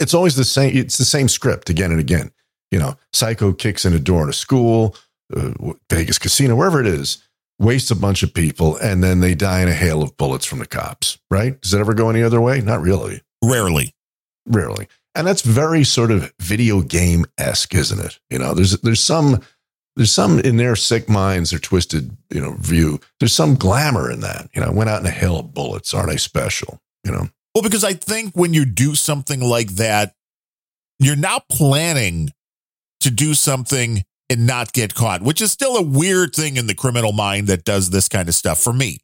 it's always the same. It's the same script again and again. You know, psycho kicks in a door in a school, uh, Vegas casino, wherever it is, wastes a bunch of people, and then they die in a hail of bullets from the cops. Right? Does it ever go any other way? Not really. rarely. Rarely. And that's very sort of video game esque, isn't it? You know, there's there's some there's some in their sick minds, their twisted, you know, view. There's some glamour in that. You know, went out in a hail of bullets. Aren't I special? You know, Well, because I think when you do something like that, you're not planning to do something and not get caught, which is still a weird thing in the criminal mind that does this kind of stuff for me.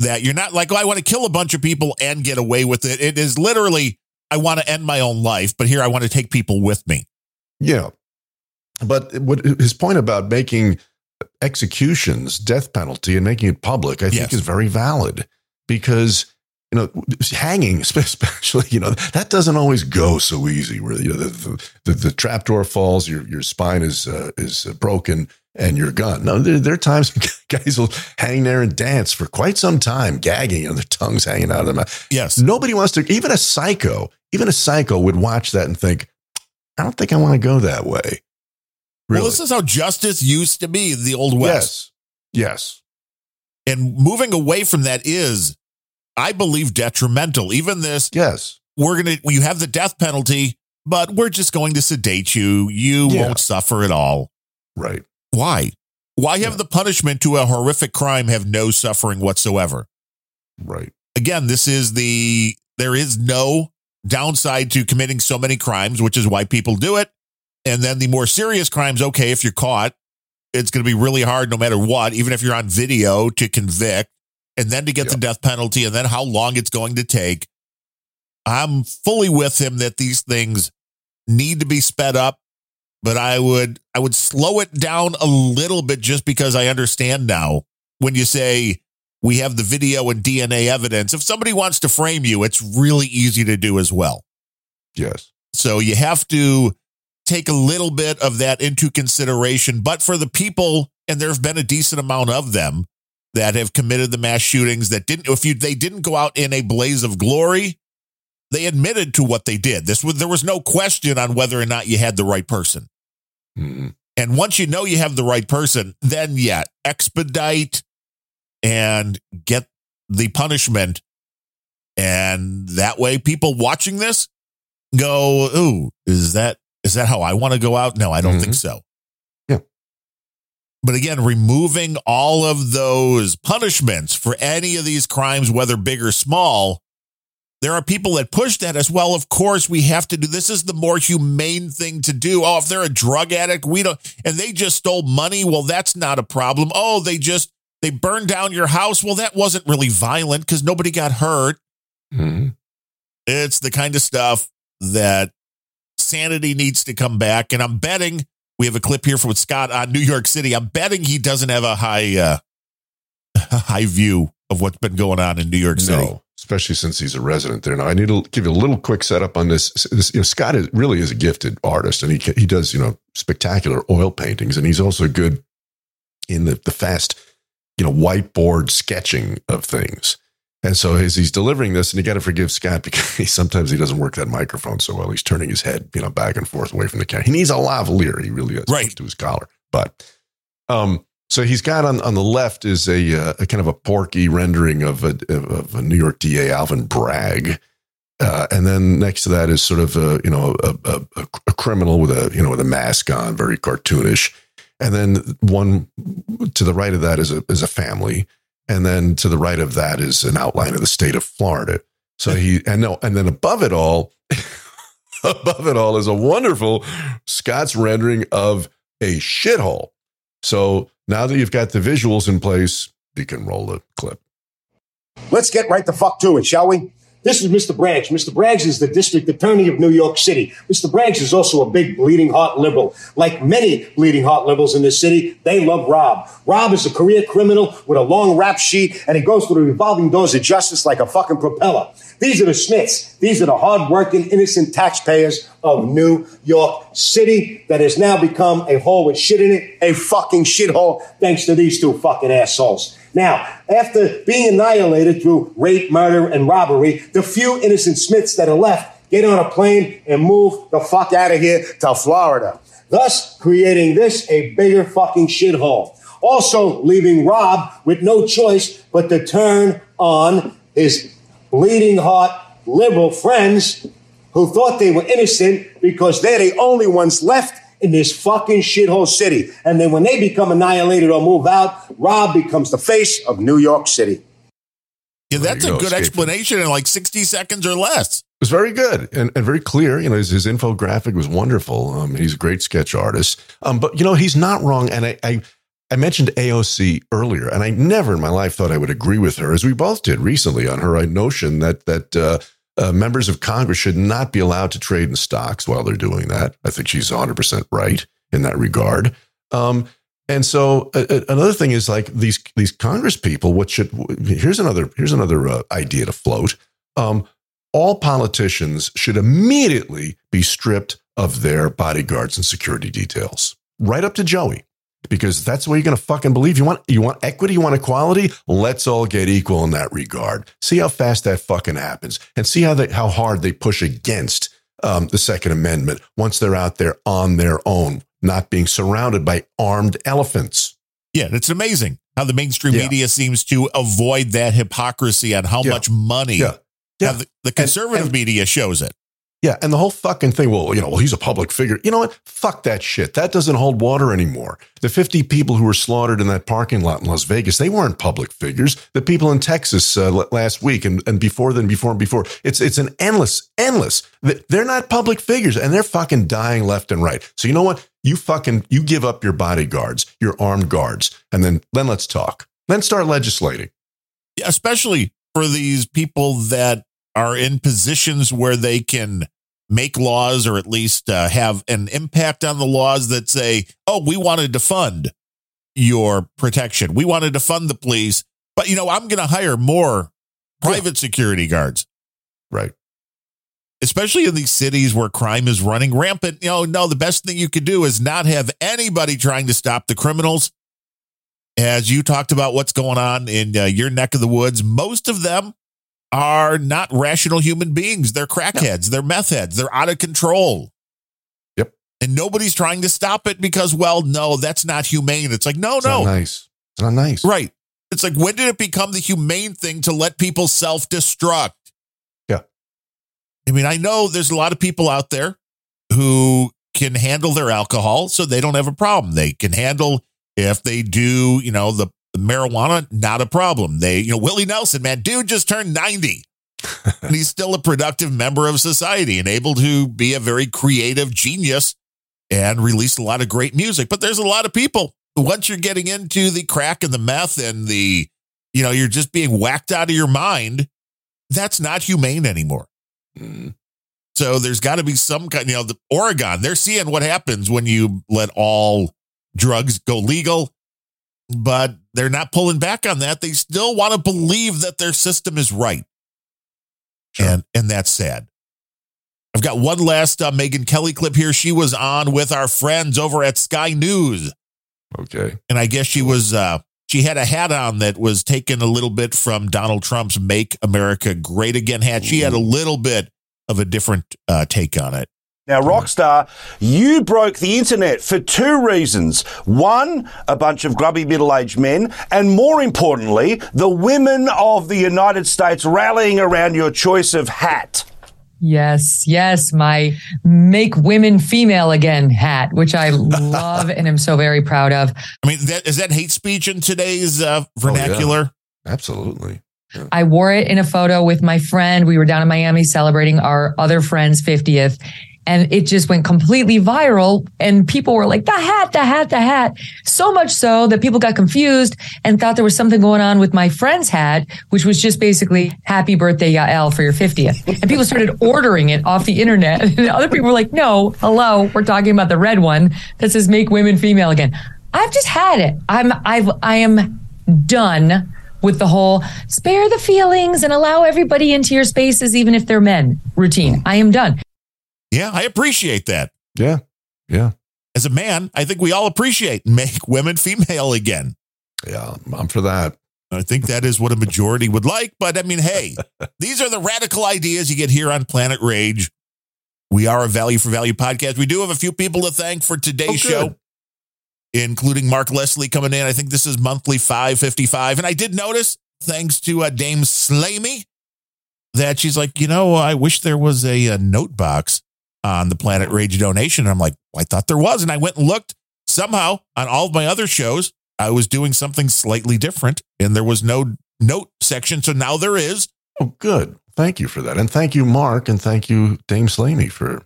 That you're not like, oh, I want to kill a bunch of people and get away with it. It is literally, I want to end my own life, but here I want to take people with me. yeah. But what his point about making executions, death penalty, and making it public, I think Yes. is very valid because you know hanging, [LAUGHS] especially you know that doesn't always go so easy. Where you know the the, the trapdoor falls, your your spine is uh, is broken, and you're gone. No, there, there are times when [LAUGHS] guys will hang there and dance for quite some time, gagging, and their tongues hanging out of their mouth. Yes. Nobody wants to. Even a psycho, even a psycho would watch that and think, "I don't think I want to go that way." Really? Well, this is how justice used to be in the old West. yes, yes, And moving away from that is, I believe, detrimental. Even this, yes. we're going to, you have the death penalty, but we're just going to sedate you. You Yeah. won't suffer at all. Right. Why? Why have the punishment to a horrific crime have no suffering whatsoever? Right. Again, this is the there is no downside to committing so many crimes, which is why people do it. And then the more serious crimes, okay, if you're caught, it's going to be really hard no matter what, even if you're on video to convict and then to get the death penalty and then how long it's going to take. I'm fully with him that these things need to be sped up, but I would I would slow it down a little bit just because I understand now when you say we have the video and DNA evidence. If somebody wants to frame you, it's really easy to do as well. Yes. So you have to take a little bit of that into consideration. But for the people, and there have been a decent amount of them that have committed the mass shootings that didn't, if you they didn't go out in a blaze of glory, they admitted to what they did. This was there was no question on whether or not you had the right person. Mm-hmm. And once you know you have the right person, then yeah, expedite and get the punishment. And that way people watching this go, Ooh, is that is that how I want to go out? No, I don't Mhm. think so. But again, removing all of those punishments for any of these crimes, whether big or small, there are people that push that as well. Of course, we have to do this is the more humane thing to do. Oh, if they're a drug addict, we don't and they just stole money, well, that's not a problem. Oh, they just they burned down your house. Well, that wasn't really violent because nobody got hurt. Mm-hmm. It's the kind of stuff that sanity needs to come back. And I'm betting we have a clip here from Scott on New York City. I'm betting he doesn't have a high uh, [LAUGHS] high view of what's been going on in New York City. No, especially since he's a resident there. Now, I need to give you a little quick setup on this. this you know, Scott is, really is a gifted artist, and he he does you know spectacular oil paintings, and he's also good in the the fast you know whiteboard sketching of things. And so as he's delivering this, and you got to forgive Scott because [LAUGHS] he, sometimes he doesn't work that microphone so well. He's turning his head, you know, back and forth away from the camera. He needs a lavalier. He really does Right. to his collar. But um, so he's got on on the left is a, uh, a kind of a porky rendering of a of a New York DA Alvin Bragg. Uh, and then next to that is sort of a you know a, a, a, a criminal with a you know with a mask on, very cartoonish. And then one to the right of that is a is a family, and then to the right of that is an outline of the state of Florida. So he and no, and then above it all, [LAUGHS] above it all is a wonderful Scott's rendering of a shithole. So now that you've got the visuals in place, you can roll the clip. Let's get right the fuck to it, shall we? This is Mr. Braggs. Mr. Braggs is the district attorney of New York City. Mr. Braggs is also a big bleeding heart liberal. Like many bleeding heart liberals in this city, they love Rob. Rob is a career criminal with a long rap sheet, and he goes through the revolving doors of justice like a fucking propeller. These are the Smiths. These are the hard-working, innocent taxpayers of New York City that has now become a hole with shit in it, a fucking shithole, thanks to these two fucking assholes. Now, after being annihilated through rape, murder, and robbery, the few innocent Smiths that are left get on a plane and move the fuck out of here to Florida, thus creating this a bigger fucking shithole. Also leaving Rob with no choice but to turn on his bleeding heart liberal friends who thought they were innocent because they're the only ones left in this fucking shithole city. And then when they become annihilated or move out, Rob becomes the face of New York City. Yeah, that's a go, good escape. explanation in like 60 seconds or less. It was very good and, and very clear. You know, his, his infographic was wonderful. Um, he's a great sketch artist. Um, but you know, he's not wrong. And I, I, I mentioned AOC earlier, and I never in my life thought I would agree with her, as we both did recently, on her notion that that uh, uh, members of Congress should not be allowed to trade in stocks while they're doing that. I think she's 100 percent right in that regard. Um, and so uh, another thing is like these these Congress people. What should here's another here's another uh, idea to float. Um, all politicians should immediately be stripped of their bodyguards and security details, right up to Joey, because that's the way you're going to fucking believe. You want you want equity, you want equality. Let's all get equal in that regard. See how fast that fucking happens, and see how they how hard they push against um, the Second Amendment once they're out there on their own, not being surrounded by armed elephants. Yeah, it's amazing how the mainstream Yeah. media seems to avoid that hypocrisy on how Yeah. much money Yeah. Yeah. the, the conservative and- media shows it. Yeah, and the whole fucking thing, well, you know, well, he's a public figure. You know what? Fuck that shit. That doesn't hold water anymore. The 50 people who were slaughtered in that parking lot in Las Vegas, they weren't public figures. The people in Texas uh, last week and, and before then, before and before, it's it's an endless, endless. They're not public figures and they're fucking dying left and right. So you know what? You fucking, you give up your bodyguards, your armed guards, and then, then let's talk. Then start legislating. Especially for these people that are in positions where they can make laws or at least uh, have an impact on the laws that say, oh, we wanted to fund your protection. We wanted to fund the police, but you know, I'm going to hire more private yeah. security guards. Right. Especially in these cities where crime is running rampant. You know, no, the best thing you could do is not have anybody trying to stop the criminals. As you talked about what's going on in uh, your neck of the woods, most of them are not rational human beings. They're crackheads, no. they're meth heads, they're out of control. Yep. And nobody's trying to stop it because, well, no, that's not humane. It's like, no, it's no. Not nice. It's not nice. Right. It's like, when did it become the humane thing to let people self destruct? Yeah. I mean, I know there's a lot of people out there who can handle their alcohol, so they don't have a problem. They can handle if they do, you know, the marijuana, not a problem. They, you know, Willie Nelson, man, dude just turned 90. [LAUGHS] and he's still a productive member of society and able to be a very creative genius and release a lot of great music. But there's a lot of people, once you're getting into the crack and the meth and the, you know, you're just being whacked out of your mind, that's not humane anymore. Mm. So there's got to be some kind, you know, the Oregon, they're seeing what happens when you let all drugs go legal but they're not pulling back on that. They still want to believe that their system is right. Sure. And and that's sad. I've got one last uh, Megyn Kelly clip here. She was on with our friends over at Sky News. Okay. And I guess she was uh she had a hat on that was taken a little bit from Donald Trump's Make America Great Again hat. She had a little bit of a different uh, take on it. Now, Rockstar, you broke the internet for two reasons. One, a bunch of grubby middle aged men, and more importantly, the women of the United States rallying around your choice of hat. Yes, yes, my make women female again hat, which I love and am so very proud of. I mean, that, is that hate speech in today's uh, vernacular? Oh, yeah. Absolutely. I wore it in a photo with my friend. We were down in Miami celebrating our other friend's 50th and it just went completely viral. And people were like the hat the hat the hat. So much so that people got confused and thought there was something going on with my friend's hat which was just basically happy birthday yael for your 50th and people started ordering it off the internet. [LAUGHS] And other people were like no hello we're talking about the red one that says make women female again. I've just had it. I'm i've i am done with the whole spare the feelings and allow everybody into your spaces even if they're men routine. I am done yeah, I appreciate that. Yeah. Yeah. As a man, I think we all appreciate [LAUGHS] make women female again. Yeah, I'm for that. I think that is what a majority would like. But I mean, hey, [LAUGHS] these are the radical ideas you get here on Planet Rage. We are a value for value podcast. We do have a few people to thank for today's oh, show, including Mark Leslie coming in. I think this is monthly 555. And I did notice, thanks to uh, Dame Slamey, that she's like, you know, I wish there was a, a note box on the Planet Rage donation. And I'm like, well, I thought there was. And I went and looked. Somehow on all of my other shows, I was doing something slightly different and there was no note section. So now there is. Oh, good. Thank you for that. And thank you, Mark. And thank you, Dame Slaney, for.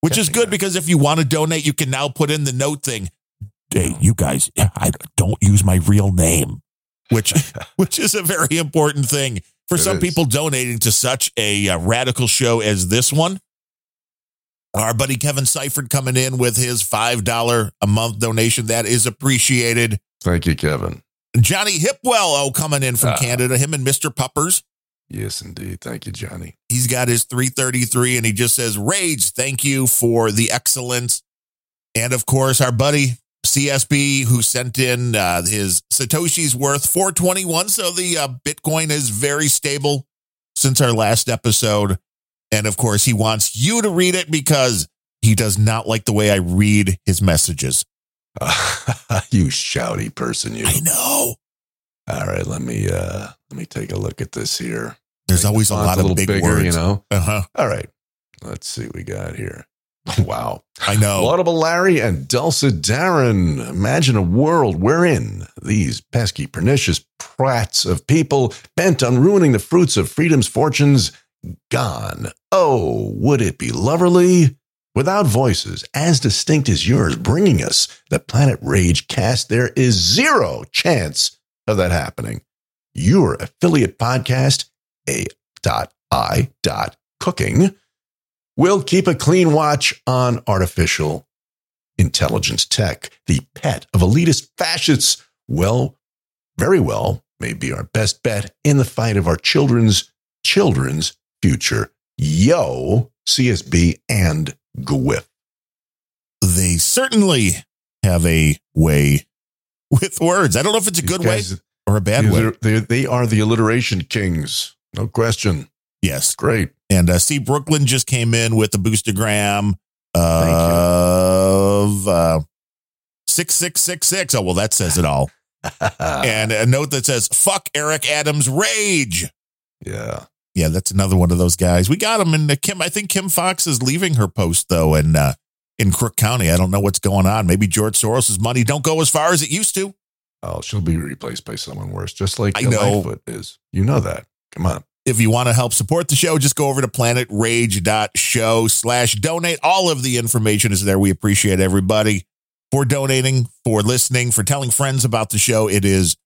Which is good that. because if you want to donate, you can now put in the note thing. Hey, you guys, I don't use my real name, which [LAUGHS] which is a very important thing for it some is. people donating to such a uh, radical show as this one. Our buddy Kevin Seifert coming in with his $5 a month donation. That is appreciated. Thank you, Kevin. Johnny Hipwell, oh, coming in from uh, Canada, him and Mr. Puppers. Yes, indeed. Thank you, Johnny. He's got his 333 and he just says, Rage, thank you for the excellence. And of course, our buddy CSB, who sent in uh, his Satoshi's worth 421. So the uh, Bitcoin is very stable since our last episode. And of course, he wants you to read it because he does not like the way I read his messages. [LAUGHS] you shouty person, you. I know. All right, let me uh let me take a look at this here. There's always a lot a of big bigger, words, you know. Uh-huh. All right. Let's see what we got here. [LAUGHS] Wow. I know. Laudable Larry and Dulcet Darren. Imagine a world wherein these pesky, pernicious prats of people bent on ruining the fruits of freedom's fortunes gone. Oh, would it be loverly? Without voices as distinct as yours bringing us the Planet Rage cast, there is zero chance of that happening. Your affiliate podcast, A dot I dot cooking, will keep a clean watch on artificial intelligence tech, the pet of elitist fascists. Well, very well, may be our best bet in the fight of our children's children's future. Yo, CSB and GWIF. They certainly have a way with words. I don't know if it's a good way or a bad way. are- they, they are the alliteration kings. No question. Yes. Great. And uh, see, Brooklyn just came in with a boostergram of uh, 6666. Oh, well, that says it all. [LAUGHS] and a note that says, fuck Eric Adams rage. yeah. Yeah, that's another one of those guys. We got him in the Kim. I think Kim Foxx is leaving her post though, and uh, in Crook County. I don't know what's going on. Maybe George Soros's money don't go as far as it used to. Oh, she'll be replaced by someone worse, just like I know. Lightfoot is. You know that. Come on. If you want to help support the show, just go over to planetrage.show slash donate. All of the information is there. We appreciate everybody for donating, for listening, for telling friends about the show. It is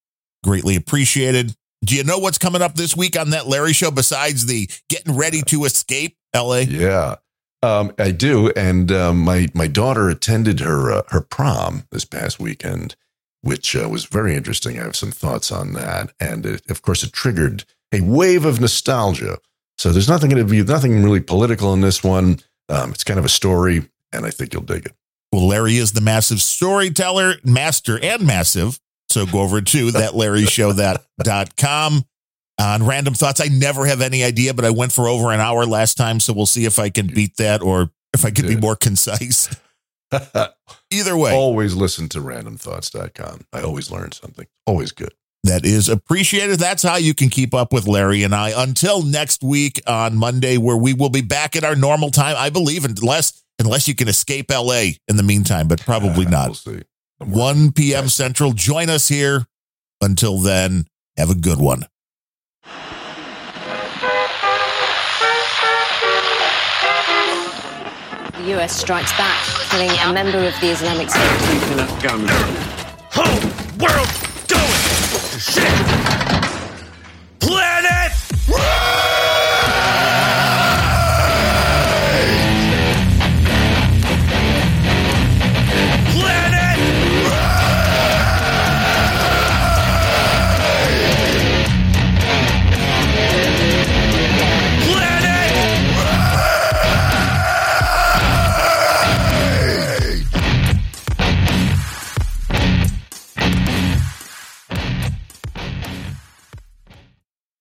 greatly appreciated. Do you know what's coming up this week on that Larry show besides the getting ready to escape LA? Yeah. Um, I do, and um, my my daughter attended her uh, her prom this past weekend, which uh, was very interesting. I have some thoughts on that, and it, of course, it triggered a wave of nostalgia. So there's nothing going to be nothing really political in this one. Um, it's kind of a story, and I think you'll dig it. Well, Larry is the massive storyteller, master and massive. So go over to that Larry Show that dot com on random thoughts. I never have any idea, but I went for over an hour last time. So we'll see if I can beat that or if I can be more concise. [LAUGHS] Either way, always listen to randomthoughts.com. I always learn something. Always good. that is appreciated. That's how you can keep up with Larry and I until next week on Monday, where we will be back at our normal time, I believe, unless unless you can escape LA in the meantime, but probably [LAUGHS] Uh, not. We'll see. 1 p.m. Central. Join us here. Until then, have a good one. The US strikes back, killing a member of the Islamic State. Keeping. Whole world going to shit. Planet!